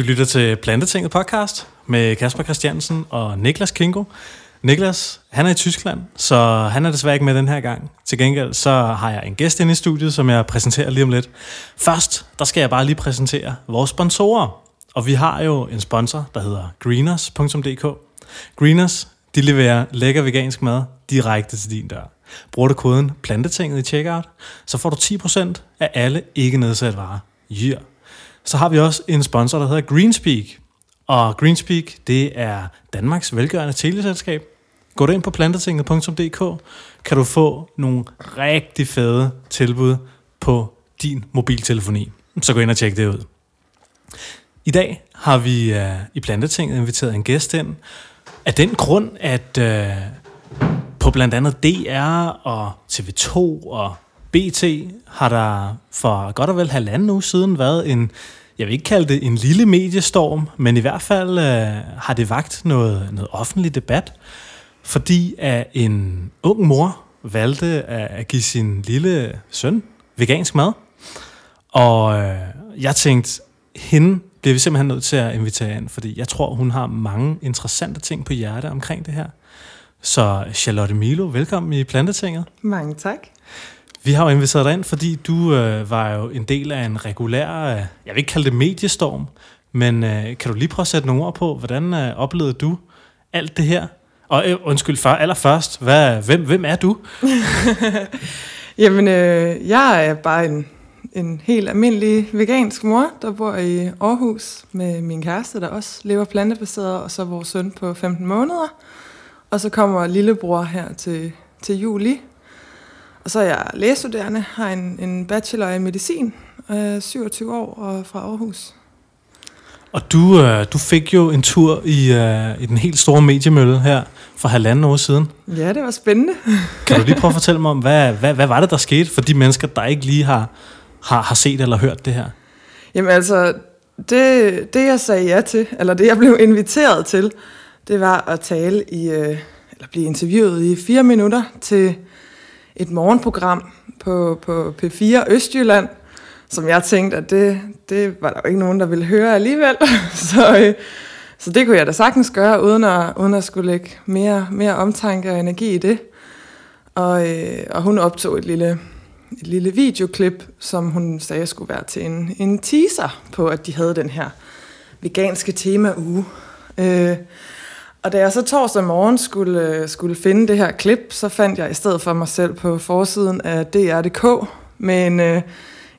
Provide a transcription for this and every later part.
Du lytter til Plantetinget podcast med Kasper Christiansen og Niklas Kingo. Niklas, han er i Tyskland, så han er desværre ikke med den her gang. Til gengæld så har jeg en gæst inde i studiet, som jeg præsenterer lige om lidt. Først, der skal jeg bare lige præsentere vores sponsorer. Og vi har jo en sponsor, der hedder greeners.dk. Greeners, de leverer lækker vegansk mad direkte til din dør. Bruger du koden plantetinget i checkout, så får du 10% af alle ikke nedsat varer. Yeah. Så har vi også en sponsor, der hedder Greenspeak. Og Greenspeak, det er Danmarks velgørende teleselskab. Gå du ind på plantetinget.dk, kan du få nogle rigtig fede tilbud på din mobiltelefoni. Så gå ind og tjek det ud. I dag har vi uh, i Plantetinget inviteret en gæst ind. Af den grund, at uh, på blandt andet DR og TV2 og BT har der for godt og vel halvanden uge siden været en, jeg vil ikke kalde det en lille mediestorm, men i hvert fald øh, har det vagt noget, noget offentlig debat, fordi at en ung mor valgte at, give sin lille søn vegansk mad. Og øh, jeg tænkte, hende bliver vi simpelthen nødt til at invitere ind, fordi jeg tror, hun har mange interessante ting på hjerte omkring det her. Så Charlotte Milo, velkommen i Plantetinget. Mange tak. Vi har jo inviteret dig ind, fordi du øh, var jo en del af en regulær, øh, jeg vil ikke kalde det mediestorm, men øh, kan du lige prøve at sætte nogle ord på, hvordan øh, oplevede du alt det her? Og øh, undskyld, far, allerførst, hvad, hvem, hvem er du? Jamen, øh, jeg er bare en, en helt almindelig vegansk mor, der bor i Aarhus med min kæreste, der også lever plantebaseret, og så vores søn på 15 måneder. Og så kommer lillebror her til, til juli. Og så er jeg lægestuderende, har en, en bachelor i medicin, øh, 27 år og fra Aarhus. Og du, øh, du fik jo en tur i, øh, i den helt store mediemølle her for halvanden år siden. Ja, det var spændende. Kan du lige prøve at fortælle mig om, hvad, hvad, hvad var det, der skete for de mennesker, der ikke lige har, har, har set eller hørt det her? Jamen altså, det, det jeg sagde ja til, eller det jeg blev inviteret til, det var at tale i, øh, eller blive interviewet i fire minutter til et morgenprogram på, på P4 Østjylland, som jeg tænkte, at det, det var der jo ikke nogen, der ville høre alligevel. så, øh, så det kunne jeg da sagtens gøre, uden at, uden at skulle lægge mere, mere omtanke og energi i det. Og, øh, og hun optog et lille, et lille videoklip, som hun sagde skulle være til en, en teaser på, at de havde den her veganske tema-uge. Øh, og da jeg så torsdag morgen skulle, øh, skulle finde det her klip, så fandt jeg i stedet for mig selv på forsiden af DR.dk med en, øh,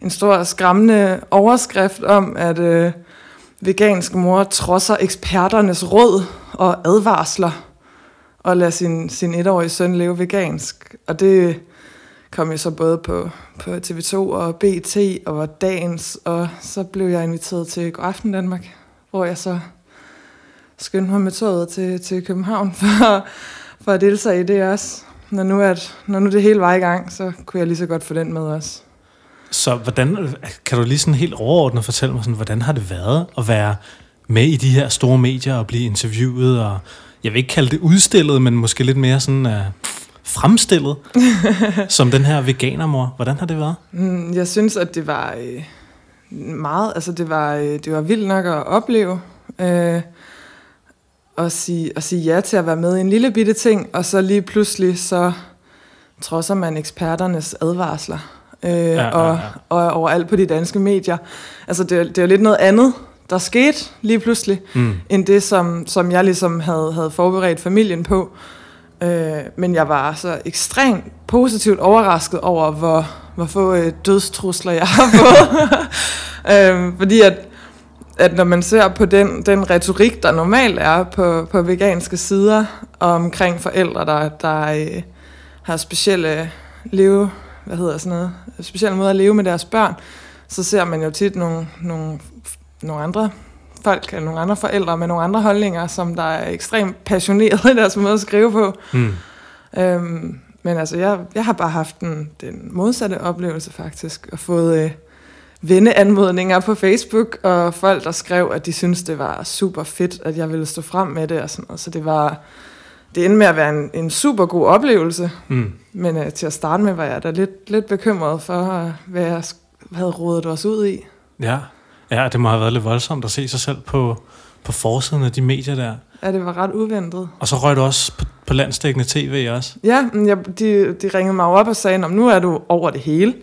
en stor skræmmende overskrift om, at øh, vegansk mor trodser eksperternes råd og advarsler og lader sin, sin etårige søn leve vegansk. Og det kom jeg så både på, på TV2 og BT og var dagens, og så blev jeg inviteret til God Aften Danmark, hvor jeg så skyndte mig med toget til, til København for, for at deltage i det også. Når nu, at, når nu det hele var i gang, så kunne jeg lige så godt få den med også. Så hvordan, kan du lige sådan helt overordnet fortælle mig, sådan, hvordan har det været at være med i de her store medier og blive interviewet, og jeg vil ikke kalde det udstillet, men måske lidt mere sådan uh, fremstillet, som den her veganermor. Hvordan har det været? Mm, jeg synes, at det var øh, meget, altså det var, øh, det var vildt nok at opleve. Øh, at sige, at sige ja til at være med i en lille bitte ting, og så lige pludselig så trodser man eksperternes advarsler. Øh, ja, ja, ja. Og, og overalt på de danske medier. Altså det, det er jo lidt noget andet, der skete lige pludselig, mm. end det, som, som jeg ligesom havde, havde forberedt familien på. Øh, men jeg var så ekstremt positivt overrasket over, hvor, hvor få øh, dødstrusler jeg har fået. øh, fordi at at når man ser på den, den retorik, der normalt er på, på veganske sider, omkring forældre, der, der øh, har specielle leve, hvad hedder sådan noget, specielle måder at leve med deres børn, så ser man jo tit nogle, nogle, nogle andre folk, eller nogle andre forældre med nogle andre holdninger, som der er ekstremt passionerede i deres måde at skrive på. Mm. Øhm, men altså, jeg, jeg har bare haft den, den modsatte oplevelse faktisk, og fået... Øh, venneanmodninger på Facebook, og folk, der skrev, at de syntes, det var super fedt, at jeg ville stå frem med det og sådan noget. Så det var... Det endte med at være en, en super god oplevelse. Mm. Men uh, til at starte med var jeg da lidt, lidt bekymret for, uh, hvad jeg havde rodet os ud i. Ja. Ja, det må have været lidt voldsomt at se sig selv på, på forsiden af de medier der. Ja, det var ret uventet. Og så røg du også på, på landstækkende tv også. Ja, jeg, de, de ringede mig op og sagde, nu er du over det hele.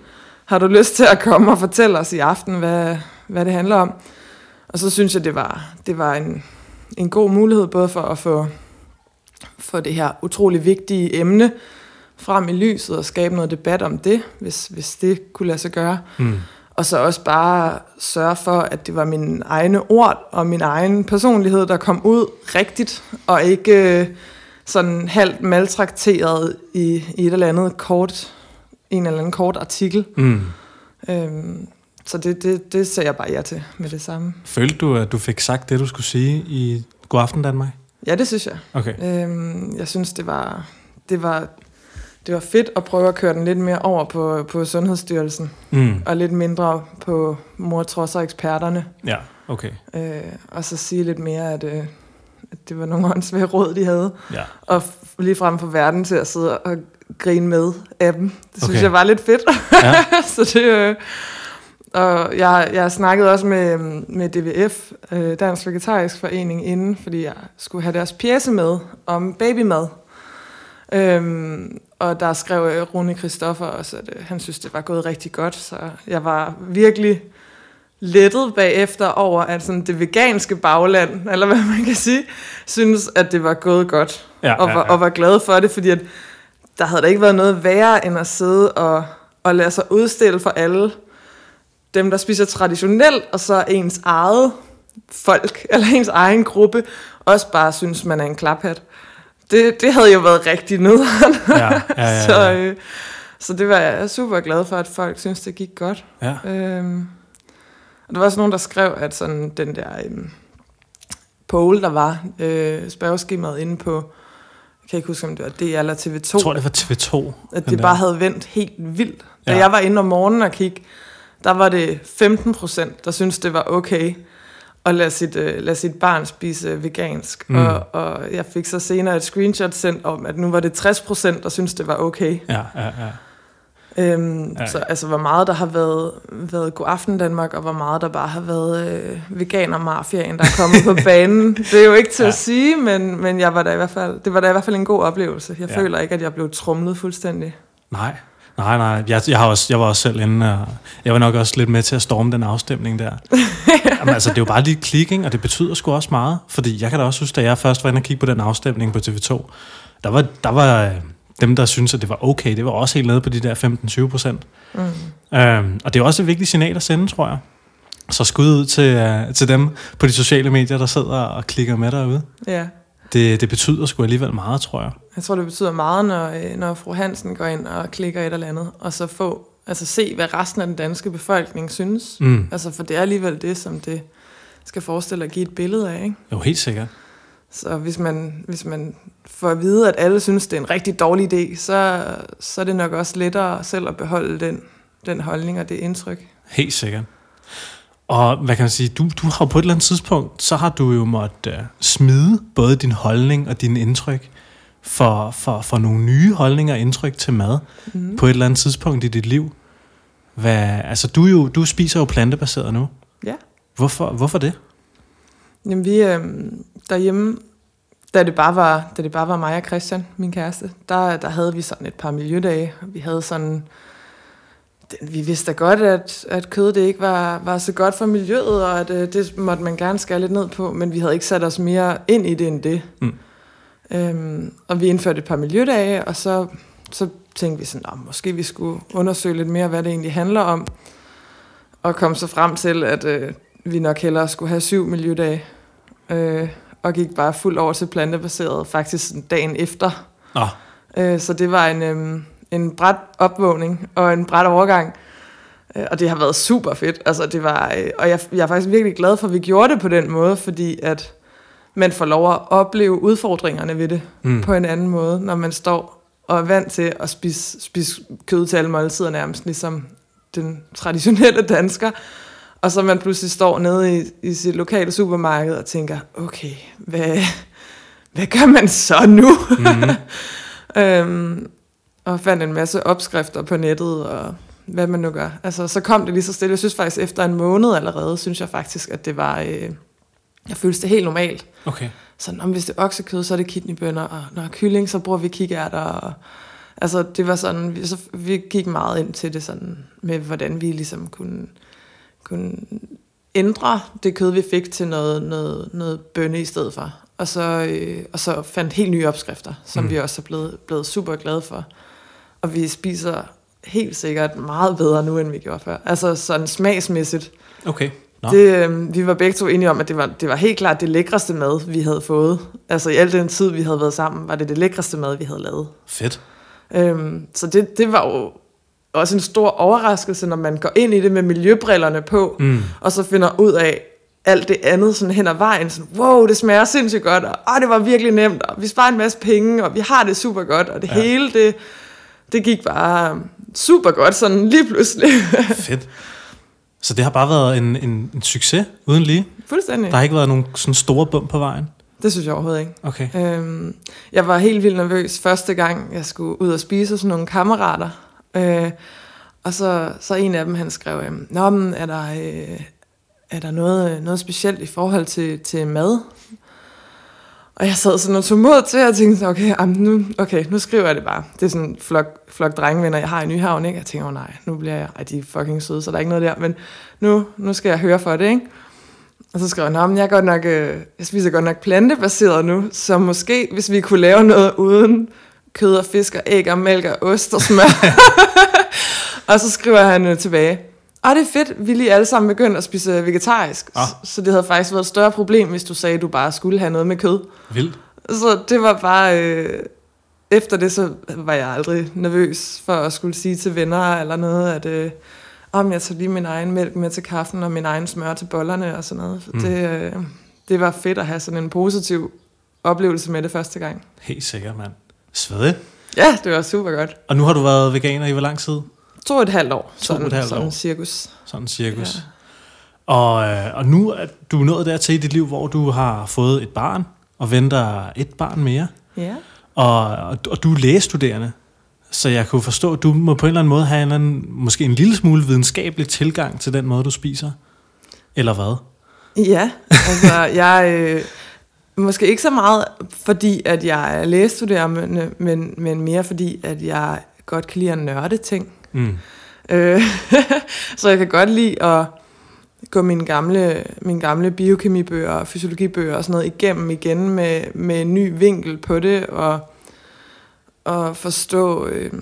Har du lyst til at komme og fortælle os i aften, hvad, hvad det handler om? Og så synes jeg, det var, det var en, en god mulighed, både for at få, få det her utrolig vigtige emne frem i lyset og skabe noget debat om det, hvis, hvis det kunne lade sig gøre. Mm. Og så også bare sørge for, at det var min egne ord og min egen personlighed, der kom ud rigtigt, og ikke øh, sådan halvt maltrakteret i, i et eller andet kort, en eller anden kort artikel. Mm. Øhm, så det, det, det ser jeg bare ja til med det samme. Følte du, at du fik sagt det, du skulle sige i God Aften Danmark? Ja, det synes jeg. Okay. Øhm, jeg synes, det var, det, var, det var fedt at prøve at køre den lidt mere over på, på Sundhedsstyrelsen, Mm. og lidt mindre på mor, trods og eksperterne. Ja, okay. Øh, og så sige lidt mere, at, øh, at det var nogle åndssvage råd, de havde. Ja. Og lige frem for verden til at sidde og grine med af dem. Det synes Okay. jeg var lidt fedt. ja. så det, øh, og jeg, jeg snakkede også med, med DVF, øh, Dansk Vegetarisk Forening, inden, fordi jeg skulle have deres pjæse med om babymad. Øhm, og der skrev øh, Rune Christoffer også, at øh, han synes, det var gået rigtig godt. Så jeg var virkelig lettet bagefter over, at sådan det veganske bagland, eller hvad man kan sige, synes, at det var gået godt. Ja, og, var, ja, ja. og var glad for det, fordi at der havde da ikke været noget værre, end at sidde og, og lade sig udstille for alle dem, der spiser traditionelt, og så ens eget folk, eller ens egen gruppe, også bare synes, man er en klaphat. Det, det havde jo været rigtig nederen. Ja, ja, ja, ja. så, øh, så det var jeg super glad for, at folk synes, det gik godt. ja. Øhm, og der var også nogen, der skrev, at sådan den der øhm, poll, der var, øh, spørgeskemaet inde på, jeg kan ikke huske, om det var DR eller TV2, Jeg tror, det var TV2. at det der. bare havde vendt helt vildt. Da Ja. jeg var inde om morgenen og kigge, der var det 15 procent, der syntes, det var okay at lade sit, øh, lade sit barn spise vegansk. Mm. Mm. Og, og jeg fik så senere et screenshot sendt om, at nu var det 60 procent, der syntes, det var okay. Ja, ja, ja. Øhm, Ja. Så altså, hvor meget der har været, været God Aften Danmark, og hvor meget der bare har været øh, veganer-mafiaen, der er kommet på banen. Det er jo ikke til Ja. at sige, men, men jeg var da i hvert fald, det var da i hvert fald en god oplevelse. Jeg Ja. føler ikke, at jeg blev trumlet fuldstændig. Nej, nej, nej. Jeg, jeg, har også, jeg var også selv inde, og jeg var nok også lidt med til at storme den afstemning der. Jamen, altså, det er jo bare lige klik, og det betyder sgu også meget. Fordi jeg kan da også huske, da jeg først var inde og kigge på den afstemning på TV2, der var, der var øh, dem, der syntes, at det var okay. Det var også helt nede på de der 15-20 procent. Mm. Øhm, og det er også et vigtigt signal at sende, tror jeg. Så skud ud til, uh, til dem på de sociale medier, der sidder og klikker med derude. Ja. Det, det betyder sgu alligevel meget, tror jeg. Jeg tror, det betyder meget, når, øh, når fru Hansen går ind og klikker et eller andet, og så få, altså se, hvad resten af den danske befolkning synes. Mm. Altså, for det er alligevel det, som det skal forestille at give et billede af, ikke? Jo, helt sikkert. Så hvis man, hvis man får at vide, at alle synes, det er en rigtig dårlig idé, så, så er det nok også lettere selv at beholde den, den holdning og det indtryk. Helt sikkert. Og hvad kan man sige, du, du har på et eller andet tidspunkt, så har du jo måttet uh, smide både din holdning og din indtryk for, for, for nogle nye holdninger og indtryk til mad Mm. på et eller andet tidspunkt i dit liv. Hvad, altså du, jo, du spiser jo plantebaseret nu. Ja. Hvorfor, hvorfor det? Jamen vi øh, derhjemme, da det, bare var, da det bare var mig og Christian, min kæreste, der, der havde vi sådan et par miljødage. Vi havde sådan, vi vidste da godt, at, at kød det ikke var, var så godt for miljøet, og at øh, det måtte man gerne skære lidt ned på, men vi havde ikke sat os mere ind i det end det. Mm. Øhm, og vi indførte et par miljødage, og så, så tænkte vi sådan, "Nå, måske vi skulle undersøge lidt mere, hvad det egentlig handler om, og kom så frem til, at øh, vi nok hellere skulle have syv miljødage, øh, og gik bare fuldt over til plantebaseret, faktisk dagen efter. Nå, Øh, så det var en, øh, en bræt opvågning og en bræt overgang. Øh, og det har været super fedt. Altså, det var, øh, og jeg, jeg er faktisk virkelig glad for, at vi gjorde det på den måde, fordi at man får lov at opleve udfordringerne ved det mm. på en anden måde, når man står og er vant til at spise, spise kød til alle måltider nærmest, ligesom den traditionelle dansker. Og så man pludselig står nede i, i sit lokale supermarked og tænker, okay, hvad, hvad gør man så nu? Mm. øhm, og fandt en masse opskrifter på nettet, og hvad man nu gør. Altså, så kom det lige så stille. Jeg synes faktisk, efter en måned allerede, synes jeg faktisk, at det var... Øh, jeg følte det helt normalt. Okay. Så om hvis det er oksekød, så er det kidneybønner, og når er kylling, så bruger vi kikærter. Og, altså, det var sådan, vi, så, vi gik meget ind til det sådan, med hvordan vi ligesom kunne, kunne ændre det kød, vi fik til noget, noget, noget bønne i stedet for. Og så, øh, og så fandt helt nye opskrifter, som mm. vi også er blevet, blevet super glade for. Og vi spiser helt sikkert meget bedre nu, end vi gjorde før. Altså sådan smagsmæssigt. Okay. Nå. Det, øh, vi var begge to enige om, at det var, det var helt klart det lækreste mad, vi havde fået. Altså i al den tid, vi havde været sammen, var det det lækreste mad, vi havde lavet. Fedt. Øhm, så det, det var jo også en stor overraskelse, når man går ind i det med miljøbrillerne på, Mm. og så finder ud af alt det andet sådan hen ad vejen. Sådan, wow, det smager sindssygt godt, og ah, det var virkelig nemt, og vi sparer en masse penge, og vi har det super godt, og det ja. hele, det, det gik bare super godt, sådan lige pludselig. Fedt. Så det har bare været en, en, en succes uden lige? Fuldstændig. Der har ikke været nogen sådan store bump på vejen? Det synes jeg overhovedet ikke. Okay. Øhm, jeg var helt vildt nervøs første gang, jeg skulle ud og spise hos nogle kammerater. Øh, og så, så en af dem, han skrev, øhm, Nå, men er der, øh, er der noget, øh, noget specielt i forhold til, til mad? Og jeg sad sådan og tog mod til, og tænkte, okay, jamen nu, okay, nu skriver jeg det bare. Det er sådan en flok, flok drengevenner, jeg har i Nyhavn, ikke? Jeg tænker, oh, nej, nu bliver jeg, ej, de er fucking søde, så der er ikke noget der, men nu, nu skal jeg høre for det, ikke? Og så skrev jeg, men jeg, er godt nok, øh, jeg spiser godt nok plantebaseret nu, så måske, hvis vi kunne lave noget uden kød og fisk og æg og mælk og ost og smør. og så skriver han øh, tilbage, og det er fedt, vi lige alle sammen begyndt at spise vegetarisk. Ah. Så, det havde faktisk været et større problem, hvis du sagde, at du bare skulle have noget med kød. Vildt. Så det var bare... Øh, efter det, så var jeg aldrig nervøs for at skulle sige til venner eller noget, at øh, om jeg tager lige min egen mælk med til kaffen og min egen smør til bollerne og sådan noget. Mm. Det, øh, det var fedt at have sådan en positiv oplevelse med det første gang. Helt sikkert, mand. Svedigt. Ja, det var super godt. Og nu har du været veganer i hvor lang tid? To og et halvt år. To og et halvt sådan år. cirkus. Sådan cirkus. Ja. Og, øh, og nu er du nået dertil i dit liv, hvor du har fået et barn, og venter et barn mere. Ja. Og, og, og du er lægestuderende. Så jeg kunne forstå, at du må på en eller anden måde have en, eller anden, måske en lille smule videnskabelig tilgang til den måde, du spiser. Eller hvad? Ja, altså jeg... Øh, måske ikke så meget, fordi at jeg er lægestuderende, men, men mere fordi, at jeg godt kan lide at nørde ting. Mm. Øh, så jeg kan godt lide at gå mine gamle, mine gamle biokemibøger og fysiologibøger og sådan noget igennem igen med, med en ny vinkel på det, og, og forstå, øh,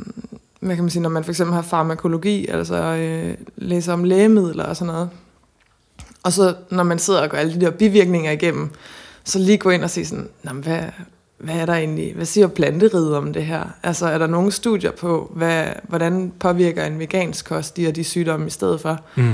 hvad kan man sige, når man for eksempel har farmakologi, altså øh, læser om lægemidler og sådan noget. Og så når man sidder og går alle de der bivirkninger igennem, så lige gå ind og sige sådan, "Nå, men hvad, hvad er der egentlig, hvad siger planteriget om det her? Altså er der nogle studier på, hvad, hvordan påvirker en vegansk kost de og de sygdomme i stedet for? Mm.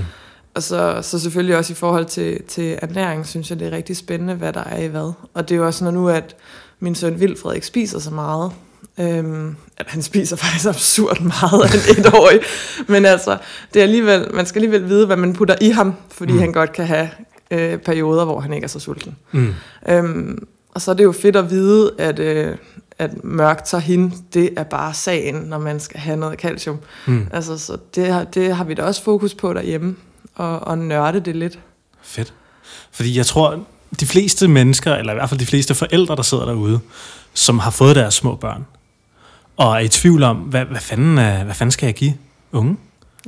Og så, så selvfølgelig også i forhold til, til ernæring, synes jeg, det er rigtig spændende, hvad der er i hvad. Og det er jo også, når nu, at min søn Vilfred ikke spiser så meget, øhm, at han spiser faktisk absurd meget af en etårig, men altså, det er alligevel, man skal alligevel vide, hvad man putter i ham, fordi mm. han godt kan have øh, perioder, hvor han ikke er så sulten. Mm. Øhm, og så er det jo fedt at vide, at, øh, at mørkt tahin, det er bare sagen, når man skal have noget calcium. Mm. Altså, så det, har- det har vi da også fokus på derhjemme, og, og nørde det lidt. Fedt. Fordi jeg tror, de fleste mennesker, eller i hvert fald de fleste forældre, der sidder derude, som har fået deres små børn, og er i tvivl om, hvad, hvad, fanden, hvad fanden skal jeg give unge?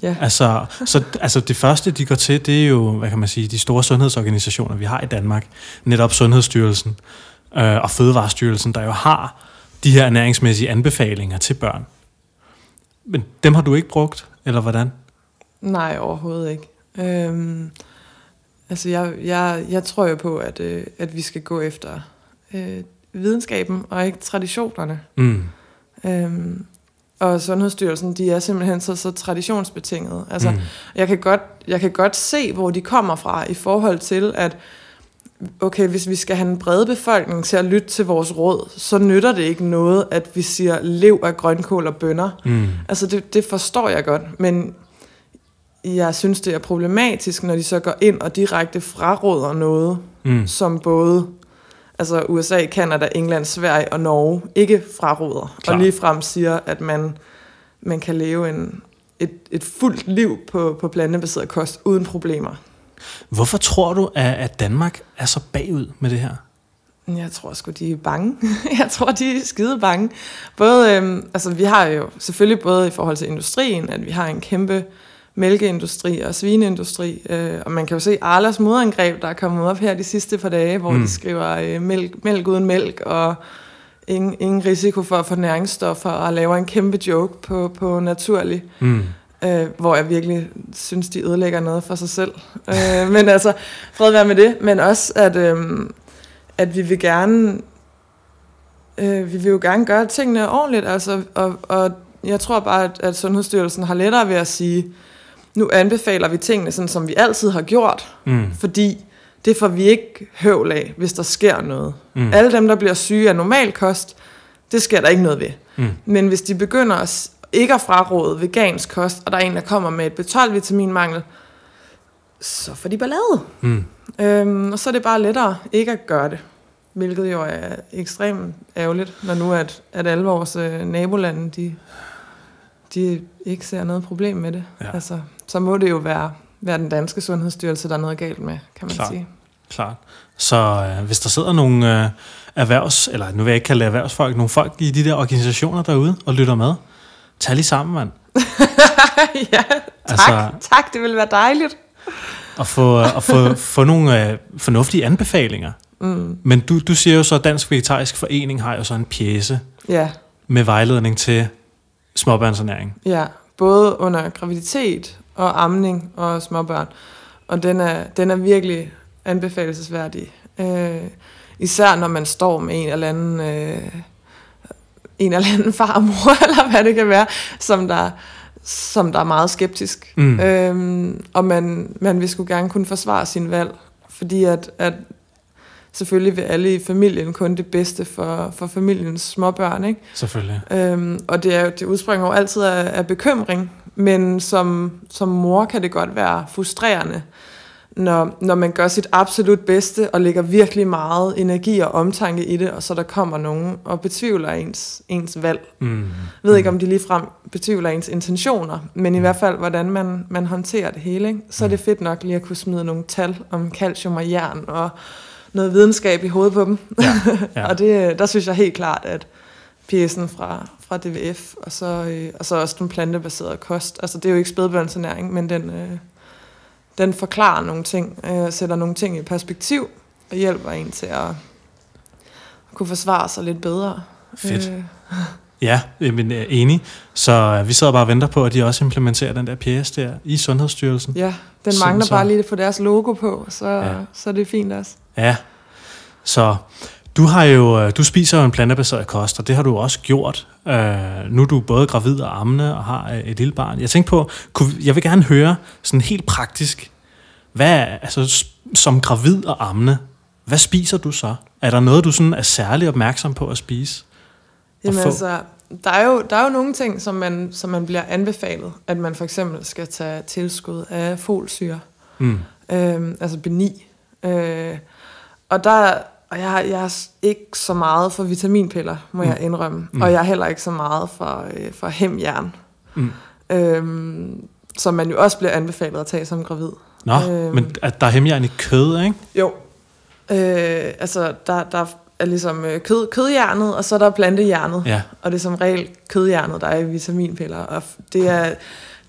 Ja. Altså, så, altså det første, de går til, det er jo, hvad kan man sige, de store sundhedsorganisationer, vi har i Danmark. Netop Sundhedsstyrelsen øh, og Fødevarestyrelsen, der jo har de her ernæringsmæssige anbefalinger til børn. Men dem har du ikke brugt, eller hvordan? Nej, overhovedet ikke. Øhm, altså, jeg, jeg, jeg tror jo på, at, øh, at vi skal gå efter øh, videnskaben, og ikke traditionerne. Mm. Øhm, og Sundhedsstyrelsen, de er simpelthen så, så traditionsbetinget. Altså, mm. jeg, kan godt, jeg kan godt se, hvor de kommer fra i forhold til, at okay, hvis vi skal have en bred befolkning til at lytte til vores råd, så nytter det ikke noget, at vi siger lev af grønkål og bønner. Mm. Altså, det, det forstår jeg godt, men jeg synes, det er problematisk, når de så går ind og direkte fraråder noget, Mm. som både altså USA, Kanada, England, Sverige og Norge ikke fraråder, Klar. og ligefrem siger, at man, man kan leve en, et, et fuldt liv på, på plantebaseret kost uden problemer. Hvorfor tror du, at, at Danmark er så bagud med det her? Jeg tror sgu, de er bange. jeg tror, de er skide bange. Både, øhm, altså, vi har jo selvfølgelig både i forhold til industrien, at vi har en kæmpe mælkeindustri og svineindustri. Øh, og man kan jo se Arlas modangreb, der er kommet op her de sidste par dage, hvor mm. de skriver øh, mælk, mælk uden mælk, og ingen, ingen risiko for at få næringsstoffer, og laver en kæmpe joke på, på naturlig. Mm. Øh, hvor jeg virkelig synes, de ødelægger noget for sig selv. øh, men altså, fred være med det. Men også, at, øh, at vi vil gerne... Øh, vi vil jo gerne gøre tingene ordentligt, altså, og, og jeg tror bare, at, at Sundhedsstyrelsen har lettere ved at sige, nu anbefaler vi tingene sådan, som vi altid har gjort, mm. fordi det får vi ikke høvl af, hvis der sker noget. Mm. Alle dem, der bliver syge af normal kost, det sker der ikke noget ved. Mm. Men hvis de begynder at ikke at fraråde vegansk kost, og der er en, der kommer med et B12-vitaminmangel, så får de ballade. Mm. Øhm, og så er det bare lettere ikke at gøre det. Hvilket jo er ekstremt ærgerligt, når nu at, at alle vores øh, nabolande, de, de ikke ser noget problem med det. Ja. Altså, så må det jo være, være den danske sundhedsstyrelse, der er noget galt med, kan man Klar. sige. Klart. Så øh, hvis der sidder nogle øh, erhvervs, eller nu vil jeg ikke kalde det erhvervsfolk, nogle folk i de der organisationer derude og lytter med, tag lige sammen, mand. ja, tak. Altså, tak, det vil være dejligt. At få, at få, få nogle øh, fornuftige anbefalinger. Mm. Men du, du siger jo så, at Dansk Vegetarisk Forening har jo så en pjæse ja. med vejledning til småbørnsernæring. Ja, både under graviditet og amning og småbørn. Og den er, den er virkelig anbefalesværdig. Øh, især når man står med en eller anden, øh, en eller anden farmor, eller hvad det kan være, som der, som der er meget skeptisk. Mm. Øh, og man, man vil sgu gerne kunne forsvare sin valg, fordi at, at selvfølgelig vil alle i familien kun det bedste for, for familiens småbørn. Ikke? Selvfølgelig. Øhm, og det, er, det udspringer jo altid af, af bekymring, men som, som mor kan det godt være frustrerende, når, når man gør sit absolut bedste og lægger virkelig meget energi og omtanke i det, og så der kommer nogen og betvivler ens, ens valg. Mm. Jeg ved ikke, om de ligefrem betvivler ens intentioner, men i mm. hvert fald, hvordan man, man håndterer det hele. Ikke? Så er det mm. fedt nok lige at kunne smide nogle tal om calcium og jern og noget videnskab i hovedet på dem. Ja, ja. og det, der synes jeg helt klart, at pjæsen fra, fra DVF, og så, øh, og så også den plantebaserede kost. Altså det er jo ikke spædbørnsernæring, men den, øh, den forklarer nogle ting, øh, sætter nogle ting i perspektiv, og hjælper en til at, at kunne forsvare sig lidt bedre. Fedt. Øh. Ja, men er enig. Så øh, vi sidder bare og venter på, at de også implementerer den der pjæse der i Sundhedsstyrelsen. Ja, den mangler så, bare lige få deres logo på, så, ja. så er det fint også. Ja, så du har jo, øh, du spiser jo en plantebaseret kost, og det har du også gjort. Uh, nu er du både gravid og ammende og har et lille barn. Jeg tænkte på, kunne, jeg vil gerne høre sådan helt praktisk, hvad, altså, som gravid og ammende, hvad spiser du så? Er der noget, du sådan er særlig opmærksom på at spise? Jamen altså, der er, jo, der er jo nogle ting, som man, som man bliver anbefalet, at man for eksempel skal tage tilskud af folsyre, mm. øhm, altså beni. Øh, og der, og jeg, jeg er ikke så meget for vitaminpiller, må mm. jeg indrømme. Mm. Og jeg er heller ikke så meget for, øh, for hemjern. Mm. Øhm, som man jo også bliver anbefalet at tage som gravid. Nå, øhm, men at der er hemjern i kød, ikke? Jo. Øh, altså, der, der er ligesom øh, kød, kødhjernet, og så er der plantehjernet. Ja. Og det er som regel kødhjernet, der er i vitaminpiller. Og det, er,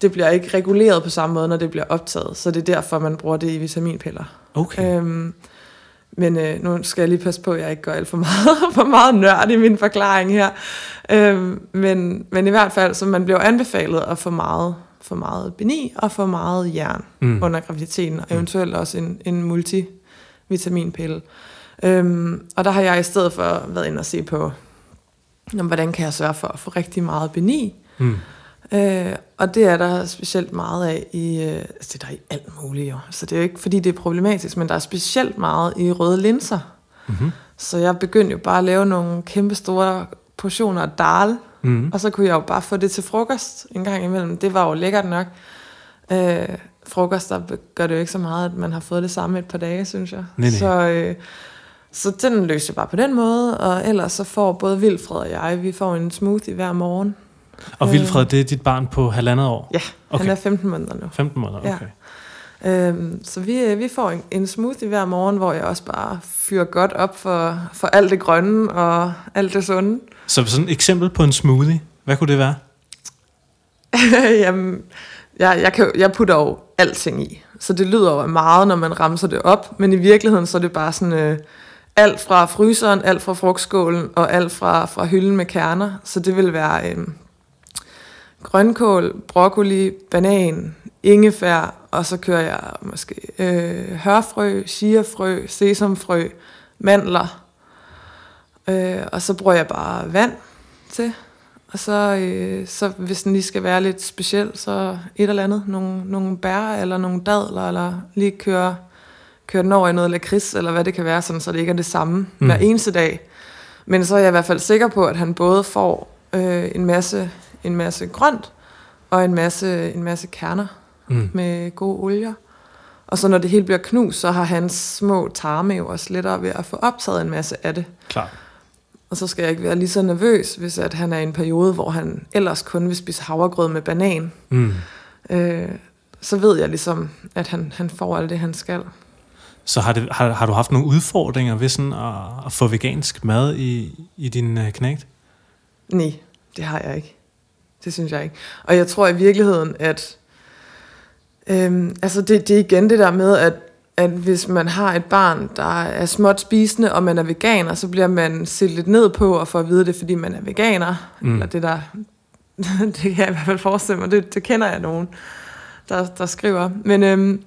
det bliver ikke reguleret på samme måde, når det bliver optaget. Så det er derfor, man bruger det i vitaminpiller. Okay. Øhm, men øh, nu skal jeg lige passe på, at jeg ikke gør alt for meget, for meget nørd i min forklaring her. Øhm, men, men i hvert fald, så man bliver anbefalet at få meget, for meget beni og for meget jern mm. under graviditeten, og eventuelt også en, en multivitaminpille. Øhm, og der har jeg i stedet for været inde og se på, hvordan kan jeg sørge for at få rigtig meget beni. Mm. Øh, og det er der specielt meget af i, øh, altså det er der i alt muligt jo. Så det er jo ikke fordi det er problematisk, men der er specielt meget i røde linser. Mm-hmm. Så jeg begyndte jo bare at lave nogle kæmpe store portioner af dal, mm. og så kunne jeg jo bare få det til frokost en gang imellem. Det var jo lækkert nok. Øh, frokost, der gør det jo ikke så meget, at man har fået det samme et par dage, synes jeg. Nej, nej. Så, øh, så den løser jeg bare på den måde, og ellers så får både Vilfred og jeg, vi får en smoothie hver morgen, Og Vilfred, det er dit barn på halvandet år? Ja, okay. han er 15 måneder nu. 15 måneder, okay. Ja. Øhm, så vi, øh, vi får en, en smoothie hver morgen, hvor jeg også bare fyrer godt op for, for alt det grønne og alt det sunde. Så sådan et eksempel på en smoothie, hvad kunne det være? Jamen, jeg, jeg, kan, jeg putter jo alting i. Så det lyder jo meget, når man ramser det op, men i virkeligheden så er det bare sådan øh, alt fra fryseren, alt fra frugtskålen og alt fra, fra hylden med kerner. Så det vil være øh, grønkål, broccoli, banan, ingefær, og så kører jeg måske øh, hørfrø, chiafrø, sesamfrø, mandler, øh, og så bruger jeg bare vand til. Og så, øh, så hvis den lige skal være lidt speciel, så et eller andet, nogle, nogle bær eller nogle dadler, eller lige køre, køre den over i noget lakrids, eller hvad det kan være, sådan, så det ikke er det samme mm. hver eneste dag. Men så er jeg i hvert fald sikker på, at han både får øh, en, masse, en masse grønt, og en masse, en masse kerner mm. med gode olier. Og så når det hele bliver knust, så har hans små tarme jo også lettere ved at få optaget en masse af det. Klar. Og så skal jeg ikke være lige så nervøs, hvis at han er i en periode, hvor han ellers kun vil spise havregrød med banan. Mm. Øh, så ved jeg ligesom, at han, han får alt det, han skal. Så har, det, har, har du haft nogle udfordringer ved sådan at, at få vegansk mad i, i din uh, knægt? Nej, det har jeg ikke. Det synes jeg ikke. Og jeg tror i virkeligheden, at øhm, altså det, det er igen det der med, at at hvis man har et barn, der er småt spisende, og man er veganer, så bliver man set lidt ned på og får at vide det, fordi man er veganer. Mm. Eller det der, det kan jeg i hvert fald forestille mig, det, det kender jeg nogen, der, der skriver. Men, øhm,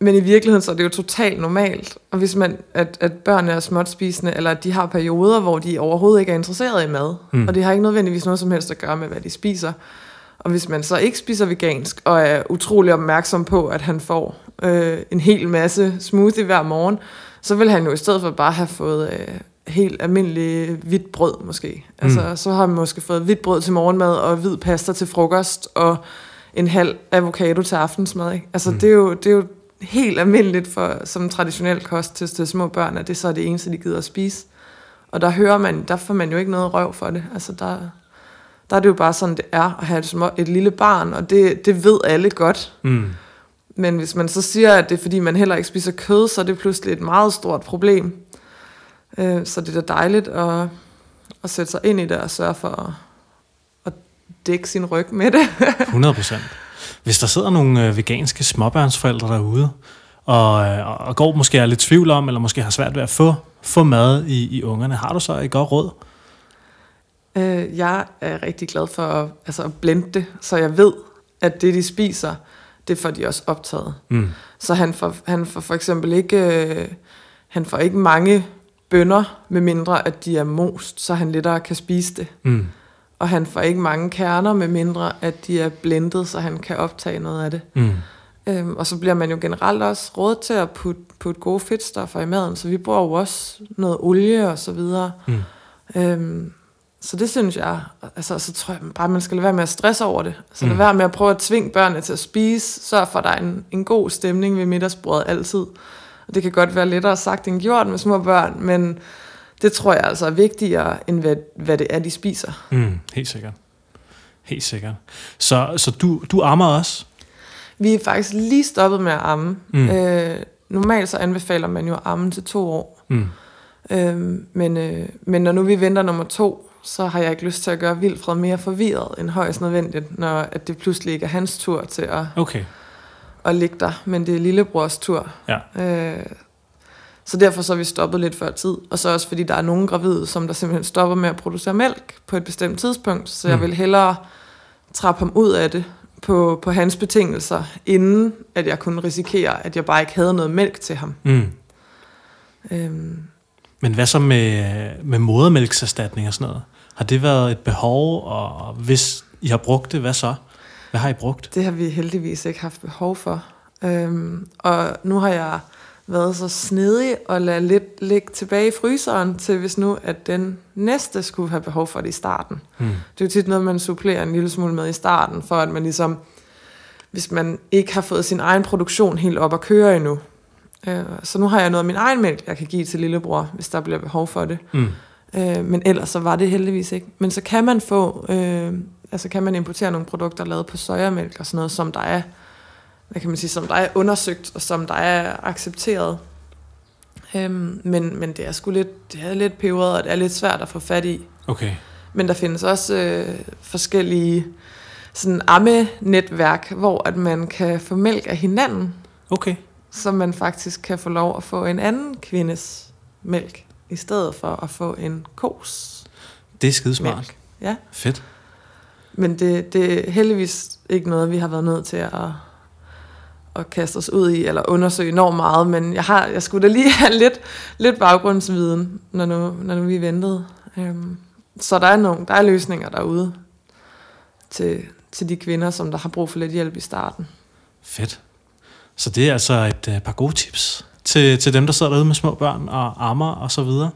men i virkeligheden så er det jo totalt normalt. Og hvis man, at, at børn er småt spisende, eller at de har perioder, hvor de overhovedet ikke er interesseret i mad, mm. og det har ikke nødvendigvis noget som helst at gøre med, hvad de spiser, og hvis man så ikke spiser vegansk, og er utrolig opmærksom på, at han får øh, en hel masse smoothie hver morgen, så vil han jo i stedet for bare have fået øh, helt almindelig hvidt brød måske. Mm. Altså, så har han måske fået hvidt brød til morgenmad, og hvid pasta til frokost, og en halv avocado til aftensmad. Ikke? Altså, mm. det, er jo, det er jo helt almindeligt for, som traditionel kost til, til små børn, at det så er det eneste, de gider at spise. Og der hører man, der får man jo ikke noget røv for det. Altså, der, der er det jo bare sådan, det er at have et, små, et lille barn, og det, det ved alle godt. Mm. Men hvis man så siger, at det er fordi, man heller ikke spiser kød, så er det pludselig et meget stort problem. Øh, så det er da dejligt at, at sætte sig ind i det og sørge for at, at dække sin ryg med det. 100 procent. Hvis der sidder nogle øh, veganske småbørnsforældre derude, og, øh, og går måske er lidt tvivl om, eller måske har svært ved at få, få mad i, i ungerne, har du så et godt råd? Øh, jeg er rigtig glad for at, altså at blende det, så jeg ved, at det, de spiser, det får de også optaget. Mm. Så han får, han får for eksempel ikke, øh, han får ikke mange bønder, med mindre at de er most, så han lettere kan spise det. Mm. Og han får ikke mange kerner, med mindre at de er blendet, så han kan optage noget af det. Mm. Øhm, og så bliver man jo generelt også råd til at putte, putte gode fedtstoffer i maden, så vi bruger jo også noget olie og så videre. Mm. Øhm, så det synes jeg, altså så tror jeg bare, man skal lade være med at stresse over det. Så mm. lade være med at prøve at tvinge børnene til at spise. Sørg for, at der er en, en god stemning ved middagsbordet altid. Og det kan godt være lettere sagt end gjort med små børn, men det tror jeg altså er vigtigere, end hvad, hvad det er, de spiser. Mm, helt sikkert. Helt sikkert. Så, så du, du ammer også? Vi er faktisk lige stoppet med at amme. Mm. Øh, normalt så anbefaler man jo at amme til to år. Mm. Øh, men, øh, men når nu vi venter nummer to, så har jeg ikke lyst til at gøre Vilfred mere forvirret end højst nødvendigt, når at det pludselig ikke er hans tur til at, okay. at ligge der, men det er lillebrors tur. Ja. Øh, så derfor så er vi stoppet lidt før tid, og så også fordi der er nogle gravide, som der simpelthen stopper med at producere mælk på et bestemt tidspunkt, så mm. jeg vil hellere trappe ham ud af det på, på hans betingelser, inden at jeg kunne risikere, at jeg bare ikke havde noget mælk til ham. Mm. Øhm. Men hvad så med, med modermælkserstatning og sådan noget? Har det været et behov, og hvis I har brugt det, hvad så? Hvad har I brugt? Det har vi heldigvis ikke haft behov for. Øhm, og nu har jeg været så snedig og lade lidt ligge tilbage i fryseren til, hvis nu, at den næste skulle have behov for det i starten. Hmm. Det er jo tit noget, man supplerer en lille smule med i starten, for at man ligesom, hvis man ikke har fået sin egen produktion helt op at køre endnu. Øh, så nu har jeg noget af min egen mælk, jeg kan give til lillebror, hvis der bliver behov for det. Hmm. Øh, men ellers så var det heldigvis ikke. Men så kan man få, øh, altså kan man importere nogle produkter lavet på sojamælk og sådan noget, som der er, hvad kan man sige, som der er undersøgt, og som der er accepteret. Øhm, men, men det er sgu lidt, det er lidt peberet, og det er lidt svært at få fat i. Okay. Men der findes også øh, forskellige sådan amme-netværk, hvor at man kan få mælk af hinanden, Okay. så man faktisk kan få lov at få en anden kvindes mælk, i stedet for at få en kos Det er skidesmart. mælk. Ja. Fedt. Men det, det er heldigvis ikke noget, vi har været nødt til at, at kaste os ud i, eller undersøge enormt meget, men jeg, har, jeg skulle da lige have lidt, lidt baggrundsviden, når nu, når nu vi ventede. Øhm, så der er, nogle, der er løsninger derude til, til de kvinder, som der har brug for lidt hjælp i starten. Fedt. Så det er altså et uh, par gode tips til, til dem, der sidder derude med små børn og ammer og så videre.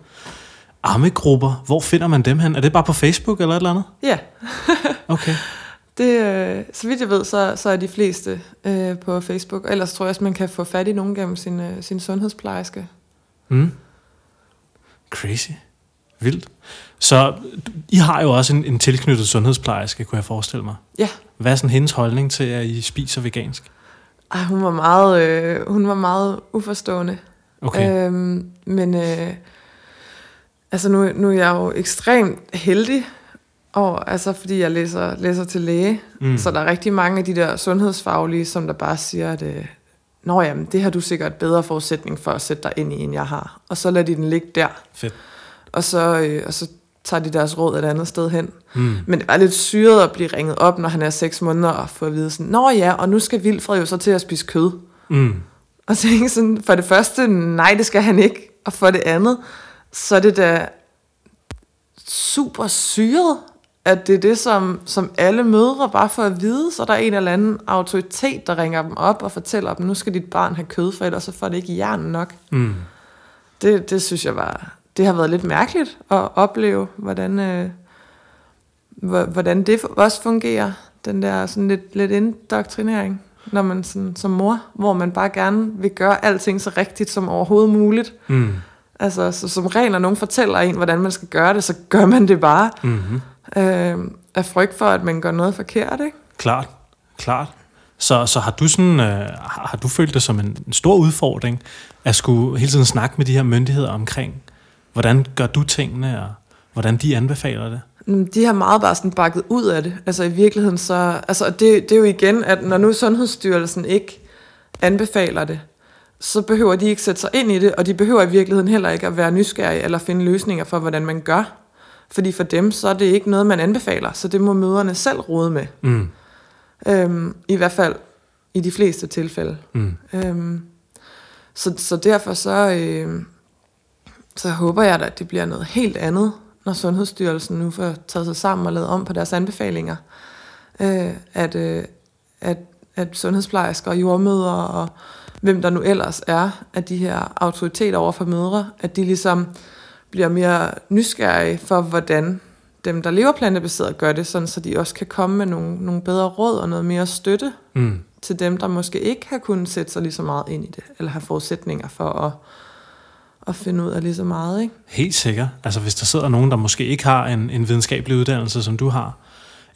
Ammegrupper, hvor finder man dem hen? Er det bare på Facebook eller et eller andet? Ja, Okay. det, øh, så vidt jeg ved, så, så er de fleste øh, på Facebook. Ellers tror jeg også, man kan få fat i nogen gennem sin, øh, sin sundhedsplejerske. Mm. Crazy. Vildt. Så I har jo også en, en tilknyttet sundhedsplejerske, kunne jeg forestille mig. Ja. Hvad er sådan hendes holdning til, at I spiser vegansk? Ej, hun var meget, øh, hun var meget uforstående. Okay. Øhm, men øh, altså nu, nu er jeg jo ekstremt heldig, og, altså fordi jeg læser, læser til læge, Mm. så der er rigtig mange af de der sundhedsfaglige, som der bare siger, at øh, Nå jamen, det har du sikkert bedre forudsætning for at sætte dig ind i, end jeg har. Og så lader de den ligge der, Fedt. og så, øh, og så tager de deres råd et andet sted hen. Mm. Men det var lidt syret at blive ringet op, når han er seks måneder, og få at vide sådan, Nå ja, og nu skal Vilfred jo så til at spise kød. Mm. Og så tænkte sådan, for det første, nej, det skal han ikke. Og for det andet, så er det da super syret, at det er det, som, som alle mødre bare får at vide, så der er en eller anden autoritet, der ringer dem op og fortæller dem, nu skal dit barn have kød, for ellers så får det ikke hjernen nok. Mm. Det, det synes jeg var, det har været lidt mærkeligt at opleve, hvordan, øh, hvor- hvordan det også fungerer, den der sådan lidt, lidt indoktrinering, når man sådan, som mor, hvor man bare gerne vil gøre alting så rigtigt som overhovedet muligt. Mm. Altså, så som regel, når nogen fortæller en, hvordan man skal gøre det, så gør man det bare. Mm-hmm. Øh, af frygt for, at man gør noget forkert, ikke? Klart. Klart. Så, så har du sådan, øh, har du følt det som en, en stor udfordring, at skulle hele tiden snakke med de her myndigheder omkring, hvordan gør du tingene, og hvordan de anbefaler det? De har meget bare sådan bakket ud af det. Altså i virkeligheden så... Altså det, det er jo igen, at når nu Sundhedsstyrelsen ikke anbefaler det, så behøver de ikke sætte sig ind i det, og de behøver i virkeligheden heller ikke at være nysgerrige eller finde løsninger for, hvordan man gør. Fordi for dem, så er det ikke noget, man anbefaler, så det må møderne selv rode med. Mm. Øhm, I hvert fald i de fleste tilfælde. Mm. Øhm, så, så derfor så, øh, så håber jeg da, at det bliver noget helt andet, når Sundhedsstyrelsen nu får taget sig sammen og lavet om på deres anbefalinger. Øh, at, øh, at, at sundhedsplejersker og jordmødre og hvem der nu ellers er af de her autoriteter over for mødre, at de ligesom bliver mere nysgerrige for, hvordan dem, der lever plantebaseret, gør det, sådan så de også kan komme med nogle, nogle bedre råd og noget mere støtte Mm. til dem, der måske ikke har kunnet sætte sig lige så meget ind i det, eller har forudsætninger for at, at finde ud af lige så meget. Ikke? Helt sikkert. Altså hvis der sidder nogen, der måske ikke har en, en videnskabelig uddannelse, som du har,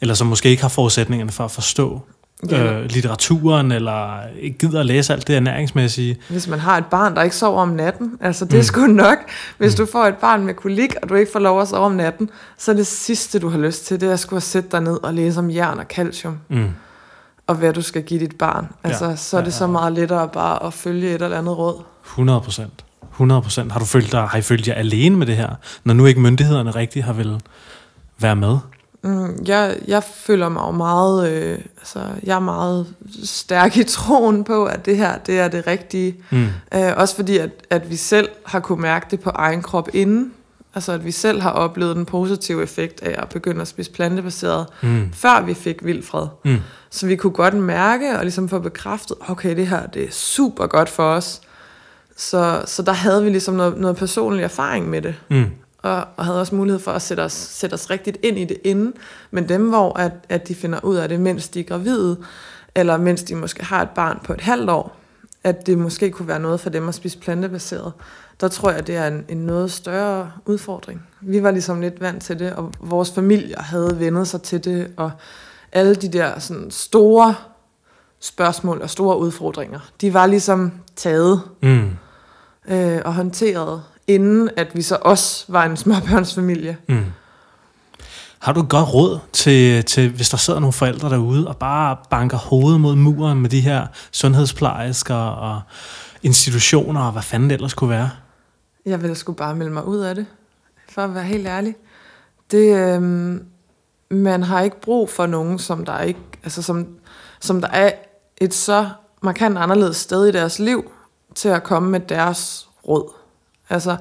eller som måske ikke har forudsætningerne for at forstå Ja. øh, litteraturen, eller ikke gider at læse alt det ernæringsmæssige. Hvis man har et barn, der ikke sover om natten, altså det er Mm. sgu nok. Hvis du får et barn med kolik, og du ikke får lov at sove om natten, så er det sidste, du har lyst til, det er at skulle sætte dig ned og læse om jern og calcium, Mm. og hvad du skal give dit barn. Altså, Ja. så er det Ja, så ja. meget lettere bare at følge et eller andet råd. 100 procent. 100 procent. Har du følt dig, har I følt jer alene med det her, når nu ikke myndighederne rigtig har vil være med? Mm, jeg, jeg føler mig jo meget, øh, altså, jeg er meget stærk i troen på, at det her, det er det rigtige. Mm. Øh, også fordi, at, at vi selv har kunne mærke det på egen krop inden. Altså, at vi selv har oplevet den positive effekt af at begynde at spise plantebaseret, Mm. før vi fik vildfred. Mm. Så vi kunne godt mærke og ligesom få bekræftet, okay, det her det er super godt for os. Så, så der havde vi ligesom noget, noget personlig erfaring med det Mm. Og, og havde også mulighed for at sætte os, sætte os rigtigt ind i det inden. Men dem, hvor at, at de finder ud af det, mens de er gravide, eller mens de måske har et barn på et halvt år, at det måske kunne være noget for dem at spise plantebaseret, der tror jeg, det er en, en noget større udfordring. Vi var ligesom lidt vant til det, og vores familier havde vendet sig til det, og alle de der sådan store spørgsmål og store udfordringer, de var ligesom taget Mm. øh, og håndteret, inden at vi så også var en småbørnsfamilie. Mm. Har du et godt råd til, til, hvis der sidder nogle forældre derude og bare banker hovedet mod muren med de her sundhedsplejersker og institutioner og hvad fanden det ellers kunne være? Jeg ville sgu bare melde mig ud af det, for at være helt ærlig. Det, øhm, man har ikke brug for nogen, som der ikke, altså som, som der er et så markant anderledes sted i deres liv, til at komme med deres råd. Altså,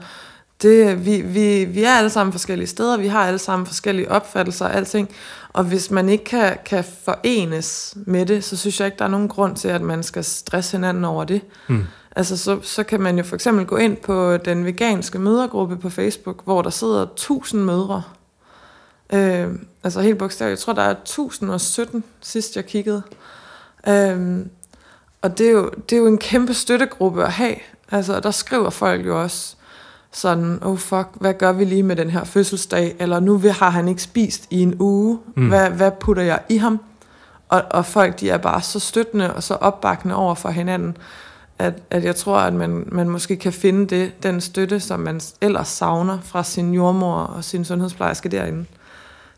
det, vi, vi, vi er alle sammen forskellige steder, vi har alle sammen forskellige opfattelser og alting, og hvis man ikke kan, kan forenes med det, så synes jeg ikke, der er nogen grund til, at man skal stresse hinanden over det. Mm. Altså, så, så kan man jo for eksempel gå ind på den veganske mødergruppe på Facebook, hvor der sidder 1000 mødre. Øh, altså helt bogstaveligt. Jeg tror, der er 1017, sidst jeg kiggede. Øh, og det er, jo, det er jo en kæmpe støttegruppe at have. Altså, der skriver folk jo også sådan, oh fuck, hvad gør vi lige med den her fødselsdag? Eller nu har han ikke spist i en uge. Mm. Hvad, hvad putter jeg i ham? Og, og folk, de er bare så støttende og så opbakkende over for hinanden, at, at jeg tror, at man, man måske kan finde det, den støtte, som man ellers savner fra sin jordmor og sin sundhedsplejerske derinde.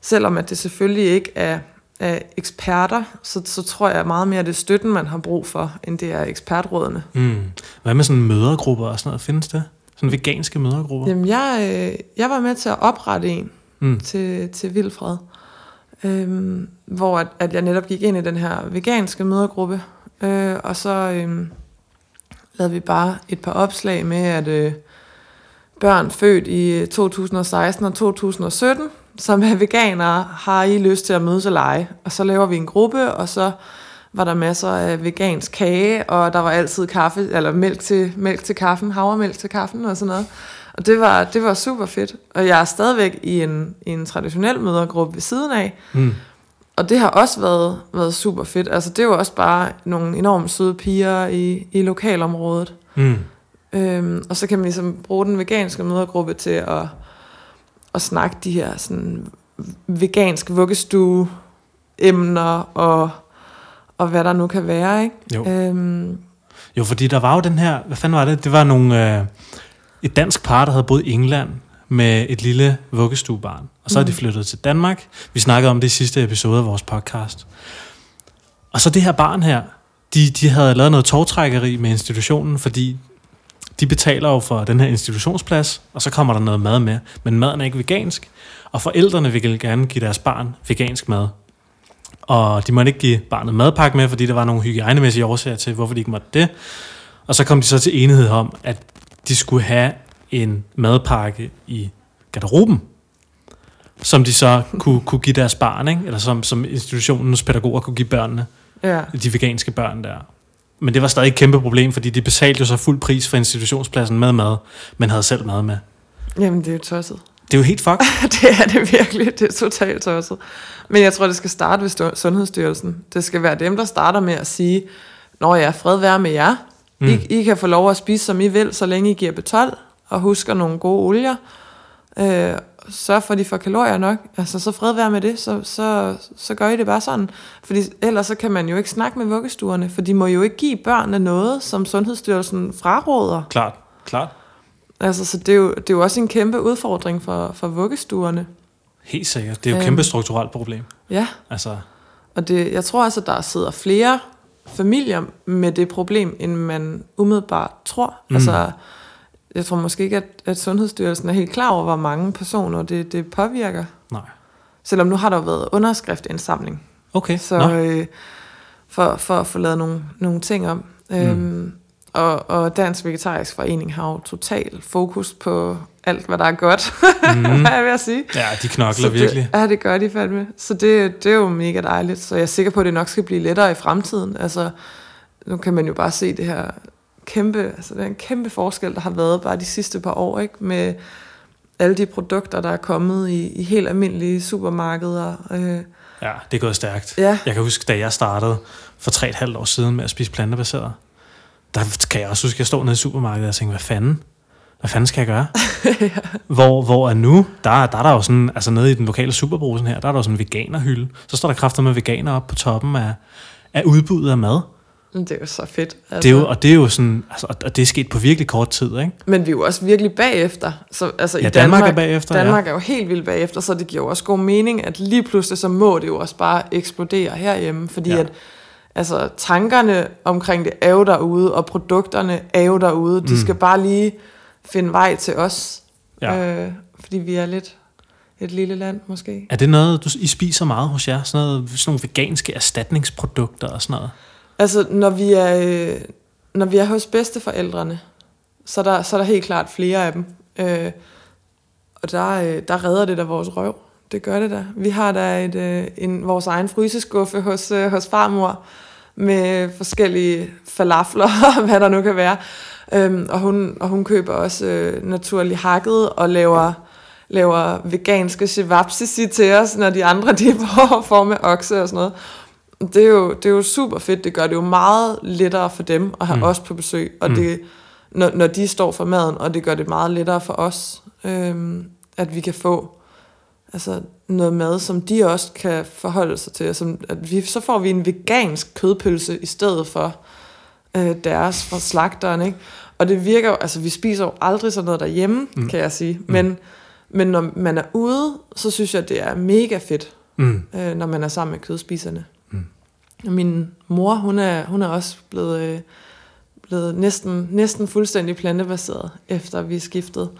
Selvom at det selvfølgelig ikke er, er eksperter, så, så tror jeg meget mere, at det er støtten, man har brug for, end det er ekspertrådene. Mm. Hvad med sådan mødergrupper og sådan noget? Findes det? Sådan veganske mødergrupper? Jamen, jeg, øh, jeg var med til at oprette en Mm. til, til Vildfred, øhm, hvor at, at jeg netop gik ind i den her veganske mødergruppe, øh, og så øhm, lavede vi bare et par opslag med, at øh, børn født i 2016 og 2017, som er veganere, har I lyst til at mødes og lege. Og så laver vi en gruppe, og så var der masser af vegansk kage, og der var altid kaffe, eller mælk til, mælk til kaffen, havremælk til kaffen og sådan noget. Og det var, det var super fedt. Og jeg er stadigvæk i en, i en traditionel mødergruppe ved siden af, Mm. og det har også været, været super fedt. Altså, det jo også bare nogle enormt søde piger i, i lokalområdet. Mm. Øhm, og så kan man ligesom bruge den veganske mødergruppe til at, at snakke de her sådan, vegansk vuggestue emner og, og hvad der nu kan være, ikke? Jo. Øhm, jo, fordi der var jo den her... Hvad fanden var det? Det var nogle... Øh, et dansk par, der havde boet i England med et lille vuggestuebarn. Og så er de Mm. flyttet til Danmark. Vi snakkede om det i sidste episode af vores podcast. Og så det her barn her, de, de havde lavet noget togtrækkeri med institutionen, fordi de betaler jo for den her institutionsplads, og så kommer der noget mad med. Men maden er ikke vegansk, og forældrene vil gerne give deres barn vegansk mad. Og de måtte ikke give barnet madpakke med, fordi der var nogle hygiejnemæssige årsager til, hvorfor de ikke måtte det. Og så kom de så til enighed om, at de skulle have en madpakke i garderoben, som de så kunne, kunne give deres barn, ikke? eller som, som institutionens pædagoger kunne give børnene, ja. de veganske børn der. Men det var stadig et kæmpe problem, fordi de betalte jo så fuld pris for institutionspladsen med mad, men havde selv mad med. Jamen, det er jo tosset. Det er jo helt fucked. det er det virkelig. Det er totalt tosset. Men jeg tror, det skal starte ved Sundhedsstyrelsen. Det skal være dem, der starter med at sige, Nå ja, fred være med jer. Mm. I, I kan få lov at spise, som I vil, så længe I giver B12, og husker nogle gode olier. Øh, sørg for, at de får kalorier nok. Altså, så fred være med det, så, så, så gør I det bare sådan. Fordi ellers så kan man jo ikke snakke med vuggestuerne, for de må jo ikke give børnene noget, som Sundhedsstyrelsen fraråder. Klart, klart. Altså, så det er jo, det er jo også en kæmpe udfordring for, for vuggestuerne. Helt sikkert. Det er jo et Øhm. kæmpe strukturelt problem. Ja. Altså, Og det, jeg tror altså, der sidder flere familier med det problem, end man umiddelbart tror. Mm. Mm. Altså, jeg tror måske ikke, at, at Sundhedsstyrelsen er helt klar over, hvor mange personer det, det påvirker. nej. Selvom nu har der jo været underskriftindsamling. Okay, Så Nå. øh, for, for at få lavet nogle, nogle ting om. Mm. Øhm, og, og Dansk Vegetarisk Forening har jo total fokus på alt, hvad der er godt, Mm. hvad jeg vil sige. Ja, de knokler Så virkelig. Det, ja, det gør de fandme. Så det, det er jo mega dejligt. Så jeg er sikker på, at det nok skal blive lettere i fremtiden. Altså, nu kan man jo bare se det her kæmpe, altså det er en kæmpe forskel, der har været bare de sidste par år, ikke? Med alle de produkter, der er kommet i, i helt almindelige supermarkeder. Øh, Ja, det er gået stærkt. ja, Jeg kan huske, da jeg startede for tre et halvt år siden med at spise plantebaseret, der kan jeg også huske, at jeg stod nede i supermarkedet og tænkte, hvad fanden? hvad fanden skal jeg gøre? ja. hvor, hvor er nu, der, der er der jo sådan, altså nede i den lokale superbrusen her, der er der jo sådan en veganerhylde. Så står der kræfter med veganer op på toppen af, af udbuddet af mad. Det er jo så fedt. Altså. Det er jo, og det er jo sådan, altså, og det er sket på virkelig kort tid, ikke? Men vi er jo også virkelig bagefter. Så, altså, ja, i Danmark, Danmark er bagefter, Danmark ja. er jo helt vildt bagefter, så det giver jo også god mening, at lige pludselig så må det jo også bare eksplodere herhjemme, fordi ja. at altså, tankerne omkring det er jo derude, og produkterne er jo derude. De mm. skal bare lige finde vej til os, ja. øh, fordi vi er lidt et lille land måske. Er det noget, du, I spiser meget hos jer? Sådan, noget, sådan nogle veganske erstatningsprodukter og sådan noget? Altså, når vi er, øh, når vi er hos bedsteforældrene, så er der, så er der helt klart flere af dem. Øh, og der, øh, der redder det da vores røv. Det gør det da. Vi har da et, øh, en, vores egen fryseskuffe hos, øh, hos farmor med forskellige falafler og hvad der nu kan være. Øhm, og, hun, og hun køber også øh, naturligt hakket og laver, laver veganske shivapsisi til os, når de andre de får, får med okse og sådan noget. Det er, jo, det er jo super fedt. Det gør det jo meget lettere for dem at have mm. os på besøg. Og mm. det, når, når de står for maden, og det gør det meget lettere for os, øhm, at vi kan få altså noget mad, som de også kan forholde sig til. Som, at vi, så får vi en vegansk kødpølse i stedet for øh, deres fra slagteren. Ikke? Og det virker jo, altså vi spiser jo aldrig sådan noget derhjemme, mm. kan jeg sige. Men, mm. men når man er ude, så synes jeg, det er mega fedt, mm. øh, når man er sammen med kødspiserne. Mm. Min mor, hun er, hun er også blevet, øh, blevet næsten, næsten fuldstændig plantebaseret, efter vi skiftede.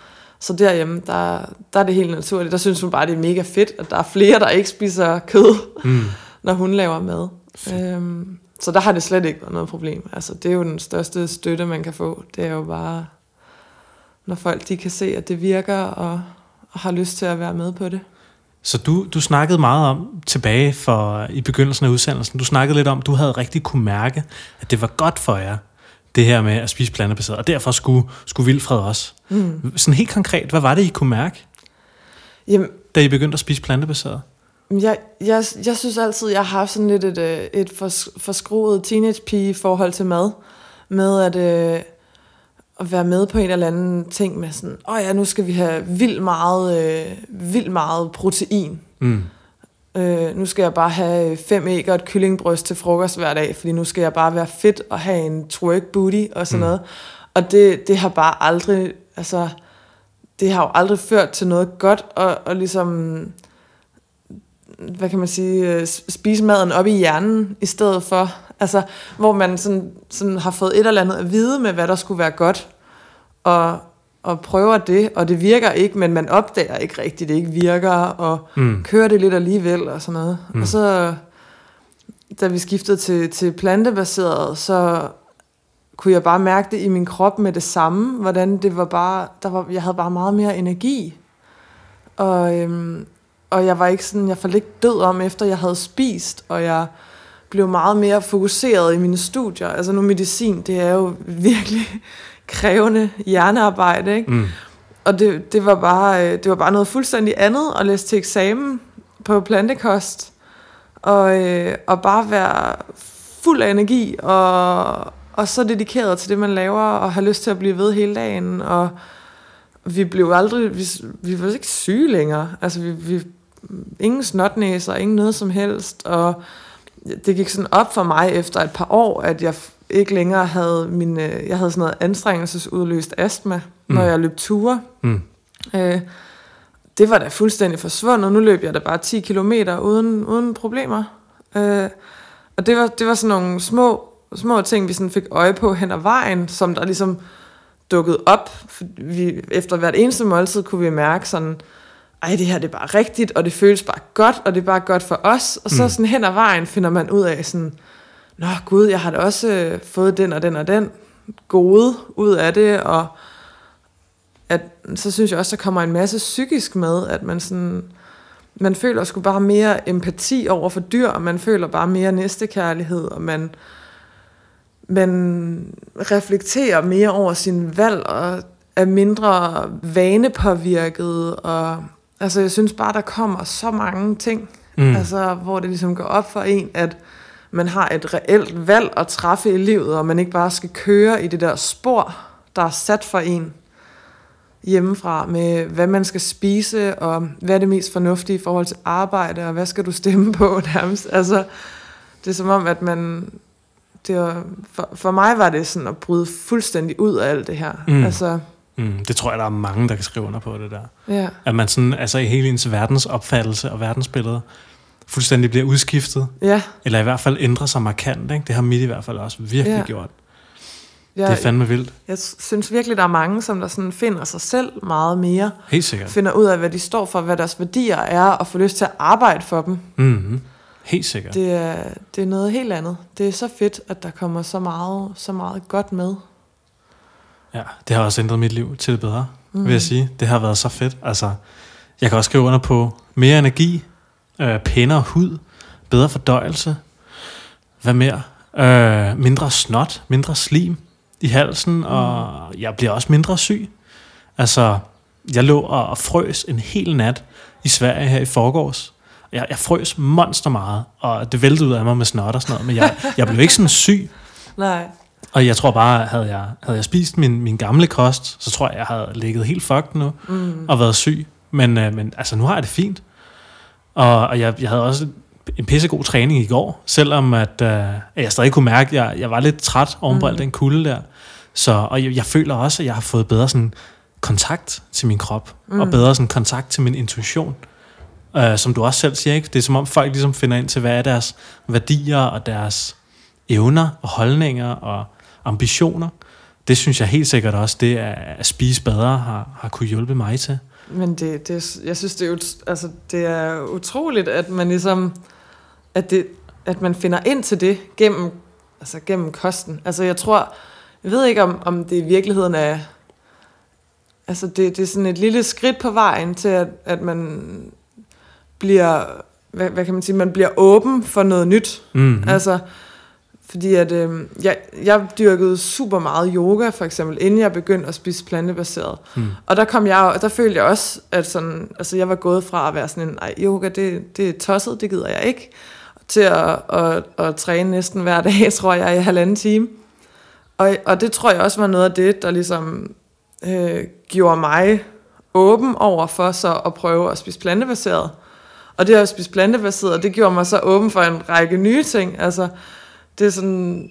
Så derhjemme, der, der er det helt naturligt. Der synes hun bare, det er mega fedt, at der er flere, der ikke spiser kød, mm. når hun laver mad. Øhm, så der har det slet ikke været noget problem. Altså, det er jo den største støtte, man kan få. Det er jo bare, når folk de kan se, at det virker, og, og har lyst til at være med på det. Så du, du snakkede meget om tilbage for, i begyndelsen af udsendelsen, du snakkede lidt om, du havde rigtig kunne mærke, at det var godt for jer, det her med at spise plantebaseret, og derfor skulle, skulle Vilfred også. Mm. Sådan helt konkret, hvad var det, I kunne mærke, Jamen, da I begyndte at spise plantebaseret? Jeg, jeg, jeg synes altid, jeg har haft sådan lidt et, øh, et forskruet teenage-pige forhold til mad. Med at, øh, at være med på en eller anden ting med sådan, åh oh ja, nu skal vi have vildt meget, øh, vildt meget protein. Mm. Øh, nu skal jeg bare have fem æg og et kyllingbryst til frokost hver dag, fordi nu skal jeg bare være fedt og have en twerk booty og sådan mm. noget. Og det, det har bare aldrig, altså, det har jo aldrig ført til noget godt, og, og ligesom, hvad kan man sige, øh, spise maden op i hjernen, i stedet for, altså, hvor man sådan, sådan har fået et eller andet at vide med, hvad der skulle være godt, og, og prøver det, og det virker ikke, men man opdager ikke rigtigt, det ikke virker, og mm. kører det lidt alligevel, og sådan noget. Mm. Og så, da vi skiftede til, til plantebaseret, så kunne jeg bare mærke det i min krop med det samme, hvordan det var bare, der var, jeg havde bare meget mere energi. Og, øhm, og jeg var ikke sådan, jeg faldt ikke død om, efter jeg havde spist, og jeg blev meget mere fokuseret i mine studier. Altså nu medicin, det er jo virkelig krævende hjernearbejde, ikke? Mm. Og det, det, var bare, øh, det var bare noget fuldstændig andet at læse til eksamen på plantekost, og, øh, og bare være fuld af energi, og, og så dedikeret til det, man laver, og have lyst til at blive ved hele dagen, og vi blev aldrig, vi, vi var ikke syge længere, altså vi, vi ingen snotnæser, ingen noget som helst, og det gik sådan op for mig efter et par år, at jeg ikke længere havde min, øh, jeg havde sådan noget anstrengelsesudløst astma, mm. når jeg løb ture. Mm. Øh, det var da fuldstændig forsvundet. Nu løb jeg da bare 10 kilometer uden, uden problemer. Øh, og det var, det var sådan nogle små, små ting, vi sådan fik øje på hen ad vejen, som der ligesom dukkede op. Vi, efter hvert eneste måltid kunne vi mærke sådan, ej, det her det er bare rigtigt, og det føles bare godt, og det er bare godt for os. Og så mm. sådan hen ad vejen finder man ud af sådan, nå gud, jeg har da også øh, fået den og den og den gode ud af det, og at, så synes jeg også, der kommer en masse psykisk med, at man sådan, man føler sgu bare mere empati over for dyr, og man føler bare mere næstekærlighed, og man, man reflekterer mere over sin valg, og er mindre vanepåvirket, og altså jeg synes bare, der kommer så mange ting, mm. altså hvor det ligesom går op for en, at man har et reelt valg at træffe i livet, og man ikke bare skal køre i det der spor, der er sat for en. hjemmefra med, hvad man skal spise, og hvad er det mest fornuftige i forhold til arbejde, og hvad skal du stemme på nærmest. Altså, det er som om, at man... Det var, for, for mig var det sådan at bryde fuldstændig ud af alt det her. Mm. Altså, Mm, det tror jeg, der er mange, der kan skrive under på det der. ja. At man sådan, altså i hele ens verdensopfattelse og verdensbillede, fuldstændig bliver udskiftet, Ja, eller i hvert fald ændrer sig markant. Ikke? Det har mit i hvert fald også virkelig Ja. gjort. ja Det er fandme vildt. jeg synes virkelig, der er mange, som der sådan finder sig selv meget mere. Helt sikkert. Finder ud af, hvad de står for, hvad deres værdier er, og får lyst til at arbejde for dem. Mm-hmm. Helt sikkert. Det er, det er noget helt andet. Det er så fedt, at der kommer så meget, så meget godt med. Ja, det har også ændret mit liv til det bedre, mm. vil jeg sige. Det har været så fedt. Altså, jeg kan også skrive under på mere energi, øh, pænere hud, bedre fordøjelse, hvad mere? Øh, mindre snot, mindre slim i halsen, og jeg bliver også mindre syg. Altså, jeg lå og og frøs en hel nat i Sverige her i forgårs. Jeg, jeg frøs monster meget, og det væltede ud af mig med snot og sådan noget, men jeg, jeg blev ikke sådan syg. Nej. Og jeg tror bare, havde jeg, havde jeg spist min, min gamle kost, så tror jeg, jeg havde ligget helt fucked nu Mm. og været syg. Men, øh, men altså, nu har jeg det fint. Og, og jeg, jeg havde også en pissegod træning i går, selvom at, øh, jeg stadig kunne mærke, at jeg, jeg var lidt træt oven på Mm. al den kulde der. Så, og jeg, jeg føler også, at jeg har fået bedre sådan, kontakt til min krop, mm. og bedre sådan, kontakt til min intuition. Øh, som du også selv siger, ikke? det er som om folk ligesom finder ind til, hvad er deres værdier og deres evner og holdninger og ambitioner. Det synes jeg helt sikkert også, det er, at spise bedre har, har kunne hjælpe mig til. Men det, det, jeg synes, det er, altså, det er utroligt, at man ligesom, at, det, at man finder ind til det gennem, altså gennem kosten. Altså jeg tror, jeg ved ikke om, om det i virkeligheden er, altså det, det er sådan et lille skridt på vejen til, at, at man bliver, hvad, hvad kan man sige, man bliver åben for noget nyt. Mm. Mm. Altså, fordi at øh, jeg, jeg dyrkede super meget yoga, for eksempel, inden jeg begyndte at spise plantebaseret. Mm. Og der kom jeg, og der følte jeg også, at sådan, altså jeg var gået fra at være sådan en, ej, yoga, det, det er tosset, det gider jeg ikke, til at, at, at træne næsten hver dag, tror jeg, i halvanden time. Og, og det tror jeg også var noget af det, der ligesom øh, gjorde mig åben over for så at prøve at spise plantebaseret. Og det at spise plantebaseret, det gjorde mig så åben for en række nye ting. Altså, det er sådan,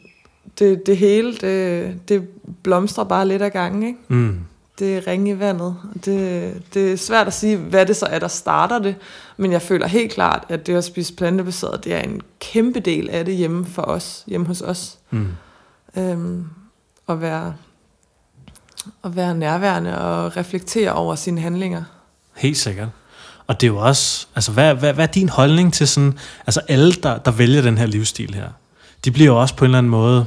det, det hele, det, det blomstrer bare lidt ad gangen, ikke? Mm. Det er ringe i vandet. Det, det er svært at sige, hvad det så er, der starter det. Men jeg føler helt klart, at det at spise plantebaseret, det er en kæmpe del af det hjemme for os, hjemme hos os. Mm. Øhm, at, være, at være nærværende og reflektere over sine handlinger. Helt sikkert. Og det er jo også, altså hvad, hvad, hvad er din holdning til sådan, altså alle, der, der vælger den her livsstil her, de bliver jo også på en eller anden måde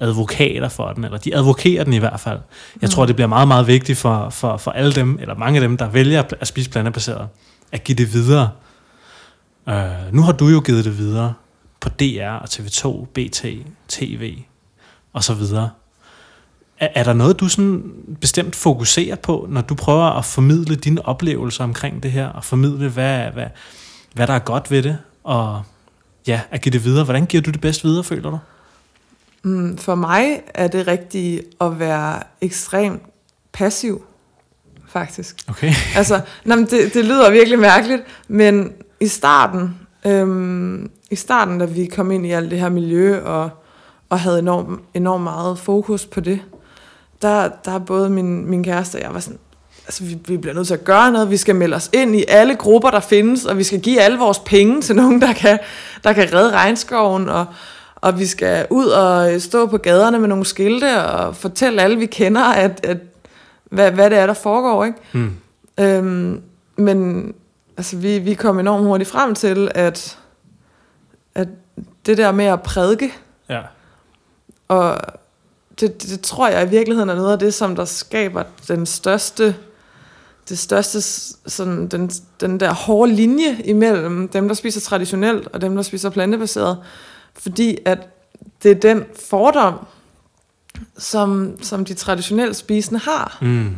advokater for den, eller de advokerer den i hvert fald. Jeg tror, det bliver meget, meget vigtigt for, for, for alle dem, eller mange af dem, der vælger at- spise plantebaseret, at give det videre. Uh, nu har du jo givet det videre på DR og TV2, BT, TV og så videre. Er, er der noget, du sådan bestemt fokuserer på, når du prøver at formidle dine oplevelser omkring det her, og formidle, hvad, hvad, hvad der er godt ved det, og ja, at give det videre? Hvordan giver du det bedst videre, føler du? Mm, For mig er det rigtigt at være ekstremt passiv, faktisk. Okay. Altså, men det, det lyder virkelig mærkeligt, men i starten, øhm, i starten, da vi kom ind i alt det her miljø, og, og havde enormt enorm meget fokus på det, der, der er både min, min kæreste og jeg var sådan, altså vi, vi bliver nødt til at gøre noget, vi skal melde os ind i alle grupper, der findes, og vi skal give alle vores penge til nogen, der kan, der kan redde regnskoven, og, og vi skal ud og stå på gaderne med nogle skilte, og fortælle alle, vi kender, at, at hvad, hvad det er, der foregår, ikke? Mm. Øhm, men altså, vi, vi kom enormt hurtigt frem til, at, at det der med at prædike, Ja. og det, det, det tror jeg i virkeligheden er noget af det, som der skaber den største, det største sådan, den, den der hårde linje imellem dem, der spiser traditionelt, og dem, der spiser plantebaseret. Fordi at det er den fordom, som, som de traditionelt spisende har Mm.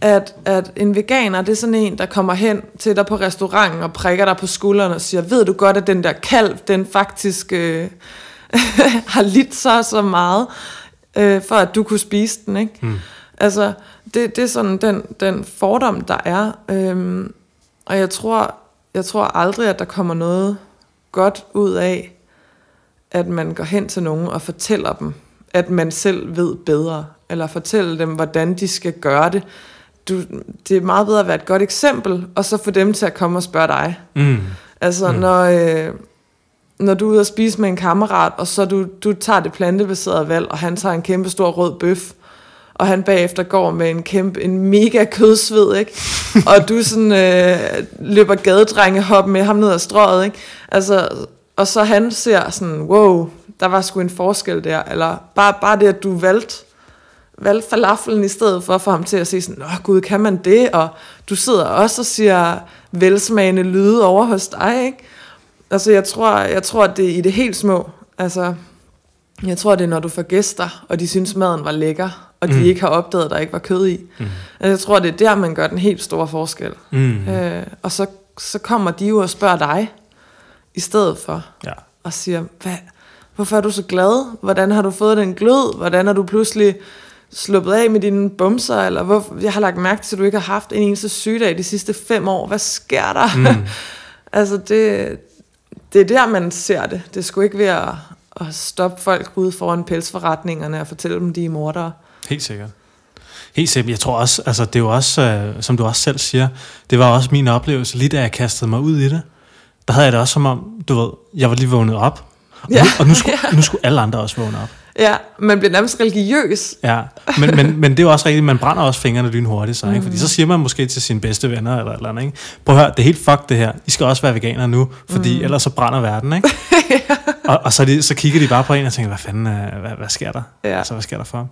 at, at en veganer, det er sådan en, der kommer hen til dig på restauranten og prikker dig på skulderen og siger, ved du godt, at den der kalv, den faktisk øh, har lidt så så meget, øh, for at du kunne spise den, ikke? Mm. Altså, det, det er sådan den, den fordom, der er. Øhm, og jeg tror, jeg tror aldrig, at der kommer noget godt ud af, at man går hen til nogen og fortæller dem, at man selv ved bedre, eller fortælle dem, hvordan de skal gøre det. Du, det er meget bedre at være et godt eksempel, og så få dem til at komme og spørge dig. Mm. Altså, mm. når, øh, når du er ude og spise med en kammerat, og så du, du tager det plantebaserede valg, og han tager en kæmpe stor rød bøf, og han bagefter går med en kæmpe, en mega kødsved, ikke? og du sådan øh, løber gadedrenge hop med ham ned ad strøget, ikke? Altså, og så han ser sådan, wow, der var sgu en forskel der, eller bare, bare det, at du valgte, valgte falafelen i stedet for at få ham til at sige sådan, Nå gud, kan man det? Og du sidder også og siger velsmagende lyde over hos dig, ikke? Altså, jeg tror, jeg tror, at det er i det helt små. Altså, jeg tror, det er, når du får gæster, og de synes, maden var lækker, og de mm. ikke har opdaget, at der ikke var kød i. Mm. Altså, jeg tror, det er der, man gør den helt store forskel. Mm. Øh, og så, så kommer de jo og spørger dig, i stedet for, Ja. og siger, Hvad, hvorfor er du så glad? Hvordan har du fået den glød? Hvordan er du pludselig sluppet af med dine bumser? Eller hvor, jeg har lagt mærke til, at du ikke har haft en eneste sygedag de sidste fem år. Hvad sker der? Mm. altså, det, det er der, man ser det. Det skulle ikke være at, at stoppe folk ude foran pelsforretningerne og fortælle dem, de er mordere. Helt sikkert. Helt sikkert. Jeg tror også, altså det er jo også, øh, som du også selv siger, det var også min oplevelse, lige da jeg kastede mig ud i det. Der havde jeg det også som om, du ved, jeg var lige vågnet op, og, Ja. nu, og nu, skulle, nu skulle alle andre også vågne op. Ja, man bliver nærmest religiøs. Ja, men, men, men det er jo også rigtigt, man brænder også fingrene lynhurtigt, så, ikke? fordi så siger man måske til sine bedste venner eller eller andet, ikke? prøv at høre, det er helt fuck det her, I skal også være veganer nu, fordi mm. ellers så brænder verden, ikke? og, og så, de, så kigger de bare på en og tænker, hvad fanden, hvad, hvad sker der? Ja. Altså, hvad sker der for ham?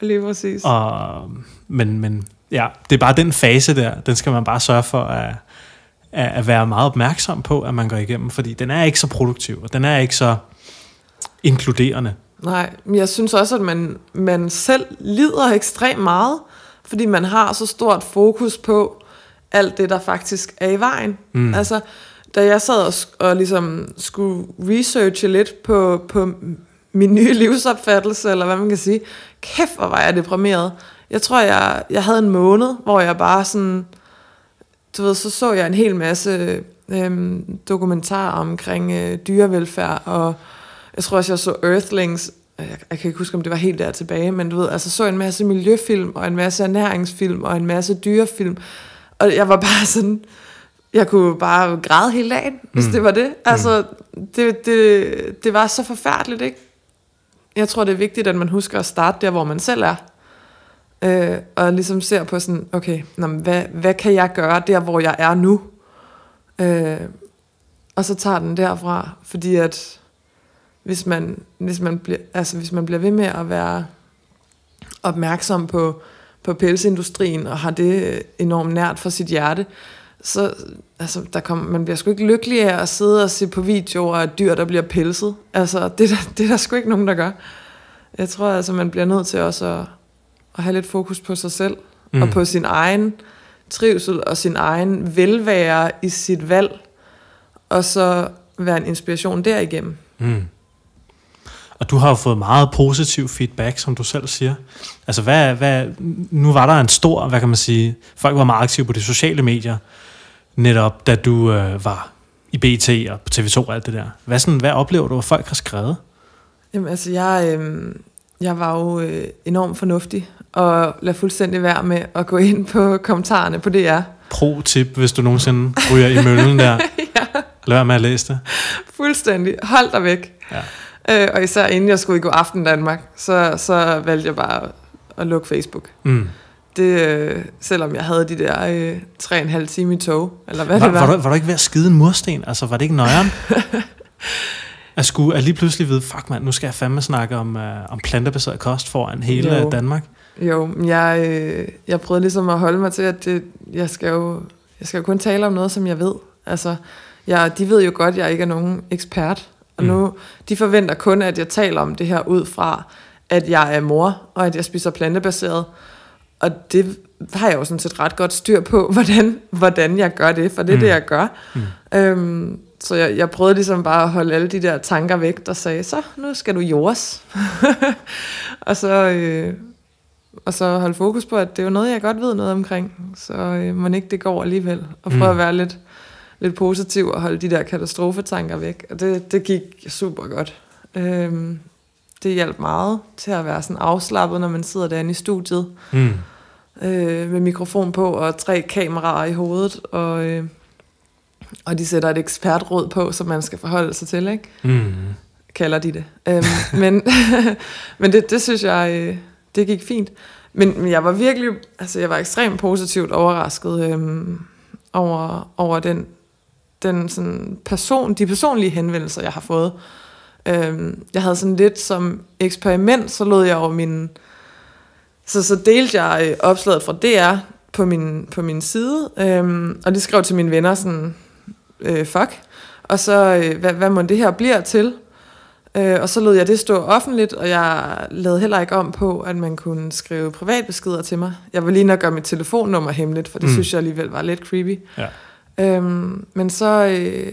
Lige præcis. Og, men, men ja, det er bare den fase der, den skal man bare sørge for at, at, være meget opmærksom på, at man går igennem, fordi den er ikke så produktiv, og den er ikke så inkluderende. Nej, men jeg synes også, at man, man selv lider ekstremt meget, fordi man har så stort fokus på alt det, der faktisk er i vejen. Mm. Altså, da jeg sad og, og ligesom skulle researche lidt på, på min nye livsopfattelse, eller hvad man kan sige, kæft, hvor var jeg deprimeret. Jeg tror, jeg, jeg havde en måned, hvor jeg bare sådan, du ved, så så jeg en hel masse øhm, dokumentarer omkring øh, dyrevelfærd, og jeg tror også, jeg så Earthlings, jeg, jeg kan ikke huske, om det var helt der tilbage, men du ved, altså så en masse miljøfilm, og en masse ernæringsfilm, og en masse dyrefilm, og jeg var bare sådan, jeg kunne bare græde hele dagen, hvis Mm. det var det. Altså, det, det, det var så forfærdeligt, ikke? Jeg tror, det er vigtigt, at man husker at starte der, hvor man selv er. Øh, og ligesom ser på sådan, okay, nå, hvad, hvad kan jeg gøre der, hvor jeg er nu? Øh, og så tager den derfra, fordi at hvis man, hvis man, bliver, altså hvis man bliver ved med at være opmærksom på, på pelsindustrien og har det enormt nært for sit hjerte, så altså, der kommer, man bliver sgu ikke lykkelig af at sidde og se på videoer af dyr, der bliver pelset. Altså, det, er der, det er der sgu ikke nogen, der gør. Jeg tror altså, man bliver nødt til også at, at have lidt fokus på sig selv, mm. og på sin egen trivsel og sin egen velvære i sit valg, og så være en inspiration derigennem. Mm. Og du har jo fået meget positiv feedback, som du selv siger. Altså, hvad, hvad, nu var der en stor, hvad kan man sige, folk var meget aktive på de sociale medier, netop da du øh, var i BT og på TV2 og alt det der. Hvad, sådan, hvad oplever du, at folk har skrevet? Jamen altså, jeg, øh, jeg var jo øh, enormt fornuftig, og lad fuldstændig være med at gå ind på kommentarerne på DR. Pro-tip, hvis du nogensinde ryger i møllen der. ja, Lad være med at læse det. fuldstændig. Hold dig væk. Ja. Øh, og især inden jeg skulle i God Aften Danmark, så, så valgte jeg bare at, at lukke Facebook. Mm. Det, øh, selvom jeg havde de der øh, tre og en halv time i tog, eller hvad Var, det var. var, du, var du ikke ved at skide en mursten? Altså, var det ikke nøjeren? at, skulle, at lige pludselig vide, fuck mand, nu skal jeg fandme snakke om, uh, om plantebaseret kost foran hele Jo. Danmark. Jo, jeg, øh, jeg prøvede ligesom at holde mig til, at det, jeg, skal jo, jeg skal jo kun tale om noget, som jeg ved. Altså, jeg, de ved jo godt, at jeg ikke er nogen ekspert. Og Mm. nu, de forventer kun, at jeg taler om det her ud fra, at jeg er mor, og at jeg spiser plantebaseret. Og det har jeg jo sådan set ret godt styr på, hvordan, hvordan jeg gør det, for det er Mm. det, jeg gør. Mm. Øhm, så jeg, jeg prøvede ligesom bare at holde alle de der tanker væk, der sagde, så nu skal du jordes. og så... Øh, og så holde fokus på, at det er jo noget, jeg godt ved noget omkring, så øh, må ikke det går alligevel, og prøve mm. at være lidt, lidt positiv og holde de der katastrofetanker væk, og det, det gik super godt. Øhm, det hjalp meget til at være sådan afslappet, når man sidder derinde i studiet, mm. Øh, med mikrofon på og tre kameraer i hovedet, og, øh, og de sætter et ekspertråd på, som man skal forholde sig til, ikke? Mm kalder de det. Øhm, men men det, det synes jeg, øh, det gik fint. Men, men jeg var virkelig, altså jeg var ekstremt positivt overrasket øhm, over, over den, den sådan person, de personlige henvendelser, jeg har fået. Øhm, jeg havde sådan lidt som eksperiment, så lod jeg over min... Så, så delte jeg øh, opslaget fra DR på min, på min side, øhm, og de skrev til mine venner sådan, øh, fuck, og så, øh, hvad, hvad må det her bliver til? Øh, og så lod jeg det stå offentligt, og jeg lavede heller ikke om på, at man kunne skrive privatbeskeder til mig. Jeg var lige nok gøre mit telefonnummer hemmeligt, for det mm. synes jeg alligevel var lidt creepy. Ja. Øhm, men så, øh,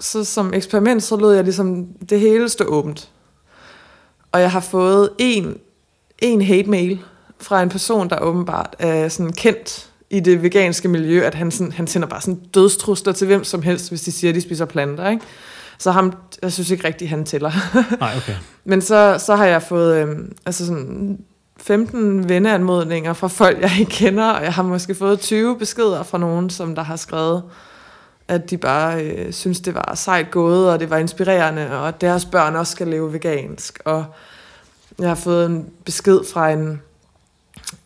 så som eksperiment, så lod jeg ligesom det hele stå åbent. Og jeg har fået en, en hate mail fra en person, der åbenbart er sådan kendt i det veganske miljø, at han, sådan, han sender bare sådan dødstrusler til hvem som helst, hvis de siger, at de spiser planter. Ikke? Så ham, jeg synes ikke rigtigt, han tæller. Nej, okay. Men så, så har jeg fået øh, altså sådan 15 venneanmodninger fra folk, jeg ikke kender, og jeg har måske fået 20 beskeder fra nogen, som der har skrevet, at de bare øh, synes, det var sejt gået, og det var inspirerende, og at deres børn også skal leve vegansk. Og jeg har fået en besked fra en,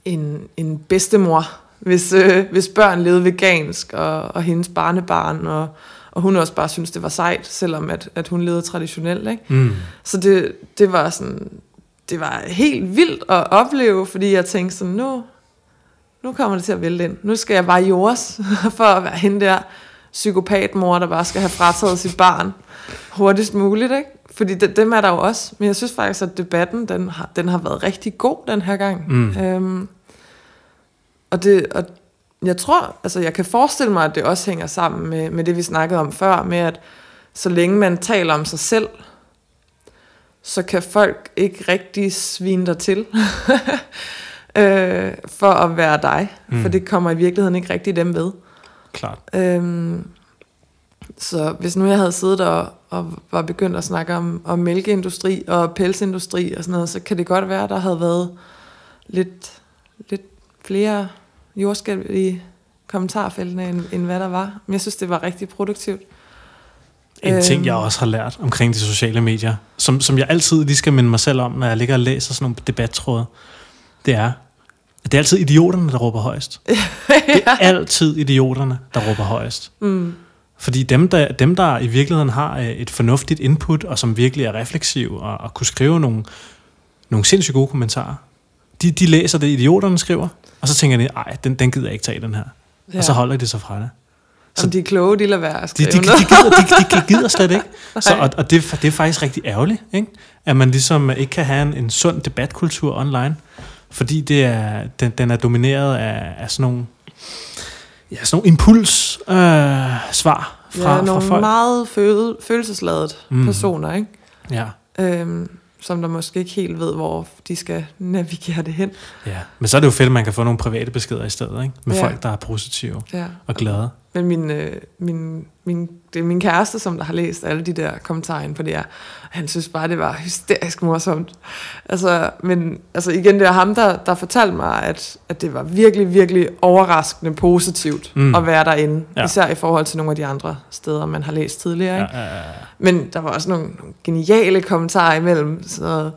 en, en bedstemor, hvis, øh, hvis børn levede vegansk, og, og hendes barnebarn, og og hun også bare synes det var sejt, selvom at, at hun levede traditionelt. Ikke? Mm. Så det, det var sådan, det var helt vildt at opleve, fordi jeg tænkte sådan, nu, nu kommer det til at vælte ind. Nu skal jeg bare jordes for at være hende der psykopatmor, der bare skal have frataget sit barn hurtigst muligt. Ikke? Fordi det, dem er der jo også. Men jeg synes faktisk, at debatten, den har, den har været rigtig god den her gang. Mm. Øhm, og, det, og jeg tror, altså jeg kan forestille mig, at det også hænger sammen med, med det, vi snakkede om før, med at så længe man taler om sig selv, så kan folk ikke rigtig svine dig til øh, for at være dig. Mm. For det kommer i virkeligheden ikke rigtig dem ved. Klart. Øhm, så hvis nu jeg havde siddet og, og var begyndt at snakke om, om mælkeindustri og pelsindustri og sådan noget, så kan det godt være, at der havde været lidt, lidt flere jordskælv i kommentarfeltene, end, end hvad der var. Men jeg synes, det var rigtig produktivt. En ting, jeg øhm. også har lært omkring de sociale medier, som, som jeg altid lige skal minde mig selv om, når jeg ligger og læser sådan nogle debattråde, det er, at det er altid idioterne, der råber højst. ja. Det er altid idioterne, der råber højst. Mm. Fordi dem der, dem, der i virkeligheden har øh, et fornuftigt input, og som virkelig er refleksiv, og, og kunne skrive nogle, nogle sindssygt gode kommentarer, de, de læser det, idioterne skriver, og så tænker de, nej, den, den gider jeg ikke tage, den her. Ja. Og så holder de sig fra det. Så de er kloge, de lader være at de, de, de, de, gider, de, de, de gider slet ikke. Så, og og det, det er faktisk rigtig ærgerligt, ikke? at man ligesom ikke kan have en, en sund debatkultur online, fordi det er, den, den er domineret af, af sådan nogle, ja, sådan nogle impuls øh, svar fra, ja, nogle fra folk. meget føle, følelsesladede mm. personer, ikke? Ja. Øhm, som der måske ikke helt ved, hvor de skal navigere det hen. Ja, men så er det jo fedt, at man kan få nogle private beskeder i stedet, ikke? med ja. folk, der er positive ja. og glade. Men min, øh, min, min, det er min kæreste, som der har læst alle de der kommentarer på det her. Han synes bare, det var hysterisk morsomt. Altså, men altså igen, det er ham, der, der fortalte mig, at, at det var virkelig, virkelig overraskende positivt mm. at være derinde. Ja. Især i forhold til nogle af de andre steder, man har læst tidligere. Ikke? Ja, ja, ja. Men der var også nogle, nogle geniale kommentarer imellem. Så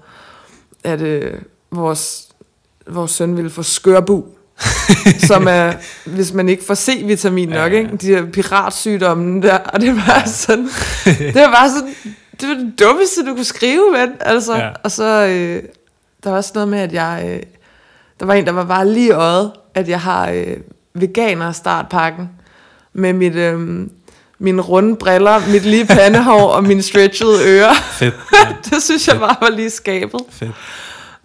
at øh, vores, vores søn ville få skørbu som er, hvis man ikke får C-vitamin nok, ja, ja. Ikke? de her piratsygdomme der, og det var sådan, det var bare sådan, det var det dummeste, du kunne skrive, men, altså, ja. og så, øh, der var også noget med, at jeg, øh, der var en, der var bare lige øjet, at jeg har øh, veganer startpakken, med mit, øh, mine runde briller, mit lige pandehår og mine stretchede ører. Fedt. Ja. det synes jeg bare var lige skabet. Fedt.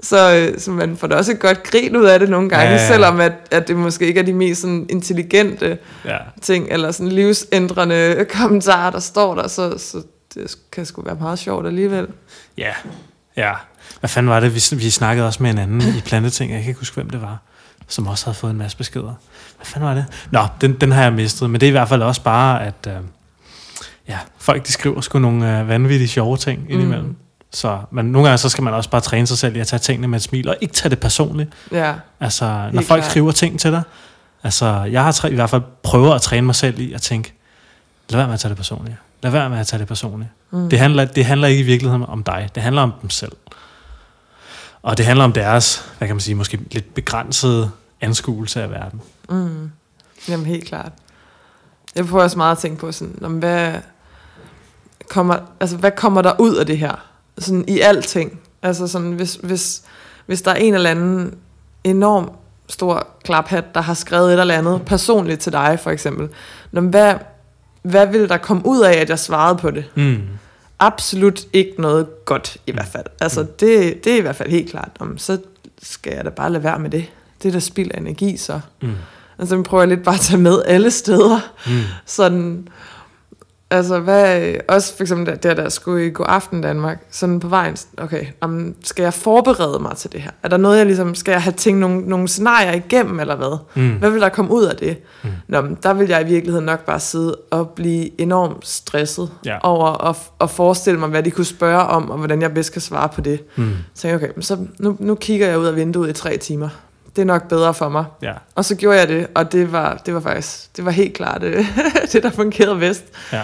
Så, øh, så man får da også et godt grin ud af det nogle gange, ja, ja, ja. selvom at, at det måske ikke er de mest sådan, intelligente ja. ting, eller sådan livsændrende kommentarer, der står der, så, så det kan sgu være meget sjovt alligevel. Ja, Ja. Hvad fanden var det? Vi, vi snakkede også med en anden i Planteting. Jeg kan ikke huske, hvem det var. Som også havde fået en masse beskeder. Hvad fanden var det? Nå, den, den har jeg mistet. Men det er i hvert fald også bare, at øh, ja, folk de skriver sgu nogle øh, vanvittige sjove ting indimellem. Mm. Så, men nogle gange så skal man også bare træne sig selv i at tage tingene med et smil, og ikke tage det personligt. Ja, Altså, når Helt folk klart. skriver ting til dig. Altså, jeg har træ, i hvert fald prøvet at træne mig selv i at tænke, lad være med at tage det personligt. Lad være med at tage det personligt. Mm. Det, handler, det handler ikke i virkeligheden om dig. Det handler om dem selv. Og det handler om deres, hvad kan man sige, måske lidt begrænsede anskuelse af verden. Mm. Jamen helt klart. Jeg prøver også meget at tænke på sådan, om hvad kommer, altså, hvad kommer der ud af det her? Sådan i alting. Altså sådan, hvis, hvis, hvis der er en eller anden enorm stor klaphat, der har skrevet et eller andet personligt til dig, for eksempel. Nå, hvad, hvad vil der komme ud af, at jeg svarede på det? Mm. absolut ikke noget godt, i hvert fald. Altså, det, det er i hvert fald helt klart. Om, så skal jeg da bare lade være med det. Det er da spild af energi, så. Mm. Altså, prøver jeg lidt bare at tage med alle steder. Mm. Sådan, altså, hvad, også for eksempel der, der, der skulle i God Aften Danmark, sådan på vejen, okay, om, skal jeg forberede mig til det her? Er der noget, jeg ligesom, skal jeg have tænkt nogle, nogle scenarier igennem, eller hvad? Mm. Hvad vil der komme ud af det? Mm. Nå, men der vil jeg i virkeligheden nok bare sidde og blive enormt stresset Ja. over at, at forestille mig, hvad de kunne spørge om, og hvordan jeg bedst kan svare på det. Mm. Så jeg, okay, så nu, nu kigger jeg ud af vinduet i tre timer. Det er nok bedre for mig. Ja, Og så gjorde jeg det, og det var, det var faktisk, det var helt klart det, det, der fungerede bedst. ja.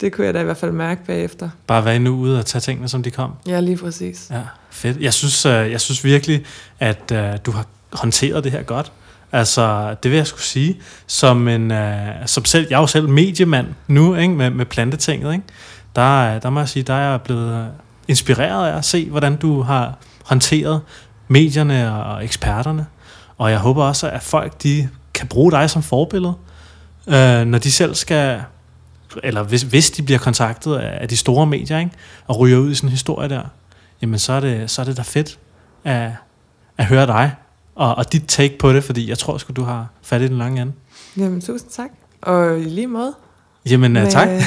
Det kunne jeg da i hvert fald mærke bagefter. Bare være nu ude og tage tingene, som de kom. Ja, lige præcis. Ja, fedt. Jeg synes, øh, jeg synes virkelig, at øh, du har håndteret det her godt. Altså, det vil jeg skulle sige. Som en, øh, som selv, jeg er jo selv mediemand nu, ikke, med, med plantetinget, ikke? Der, er- der må jeg sige, der er jeg blevet øh, inspireret af at se, hvordan du har håndteret medierne og eksperterne. Og jeg håber også, at folk de kan bruge dig som forbillede, øh, når de selv skal, eller hvis, hvis de bliver kontaktet af, af de store medier, ikke? og ryger ud i sådan en historie der, jamen så er det, så er det da fedt at, at høre dig, og, og dit take på det, fordi jeg tror sgu, du har fat i den lange ende. Jamen, tusind tak. Og i lige måde. Jamen, uh, tak.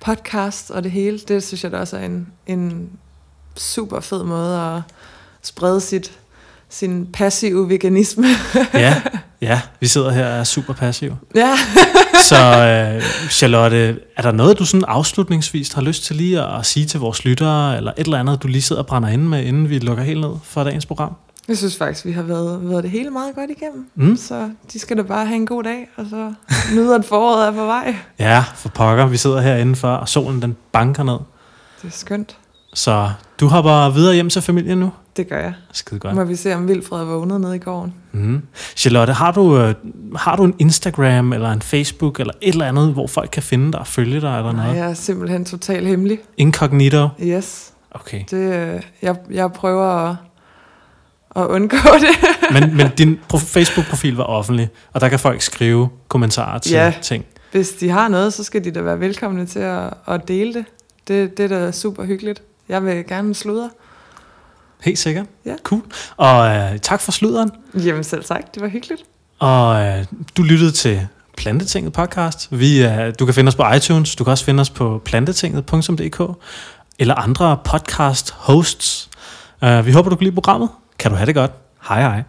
podcast og det hele, det synes jeg da også er en, en super fed måde at sprede sit, sin passive veganisme. Ja, ja, vi sidder her og er super passive. ja. Så øh, Charlotte, er der noget, du sådan afslutningsvis har lyst til lige at, at sige til vores lyttere, eller et eller andet, du lige sidder og brænder inde med, inden vi lukker helt ned for dagens program? Jeg synes faktisk, vi har været, været det hele meget godt igennem. Mm? Så de skal da bare have en god dag, og så nyder at foråret er på vej. Ja, for pokker, vi sidder herinde for, og solen den banker ned. Det er skønt. Så du hopper videre hjem til familien nu? Det gør jeg. Skide godt. må vi se, om Vilfred er vågnet nede i gården. Mm. Charlotte, har du, øh, har du en Instagram eller en Facebook eller et eller andet, hvor folk kan finde dig og følge dig eller Nej, noget? jeg er simpelthen totalt hemmelig. Incognito? Yes. Okay. Det, øh, jeg, jeg prøver at, at undgå det. Men, men din pro- Facebook-profil var offentlig, og der kan folk skrive kommentarer til Ja. ting. Hvis de har noget, så skal de da være velkomne til at, at dele det. det. Det er da super hyggeligt. Jeg vil gerne sludre. Helt sikkert. Ja. Cool. Og øh, tak for sluderen. Jamen selv tak, det var hyggeligt. Og øh, du lyttede til Plantetinget podcast. Vi, øh, du kan finde os på iTunes, du kan også finde os på plantetinget.dk eller andre podcast hosts. Uh, vi håber, du kan lide programmet. Kan du have det godt. Hej hej.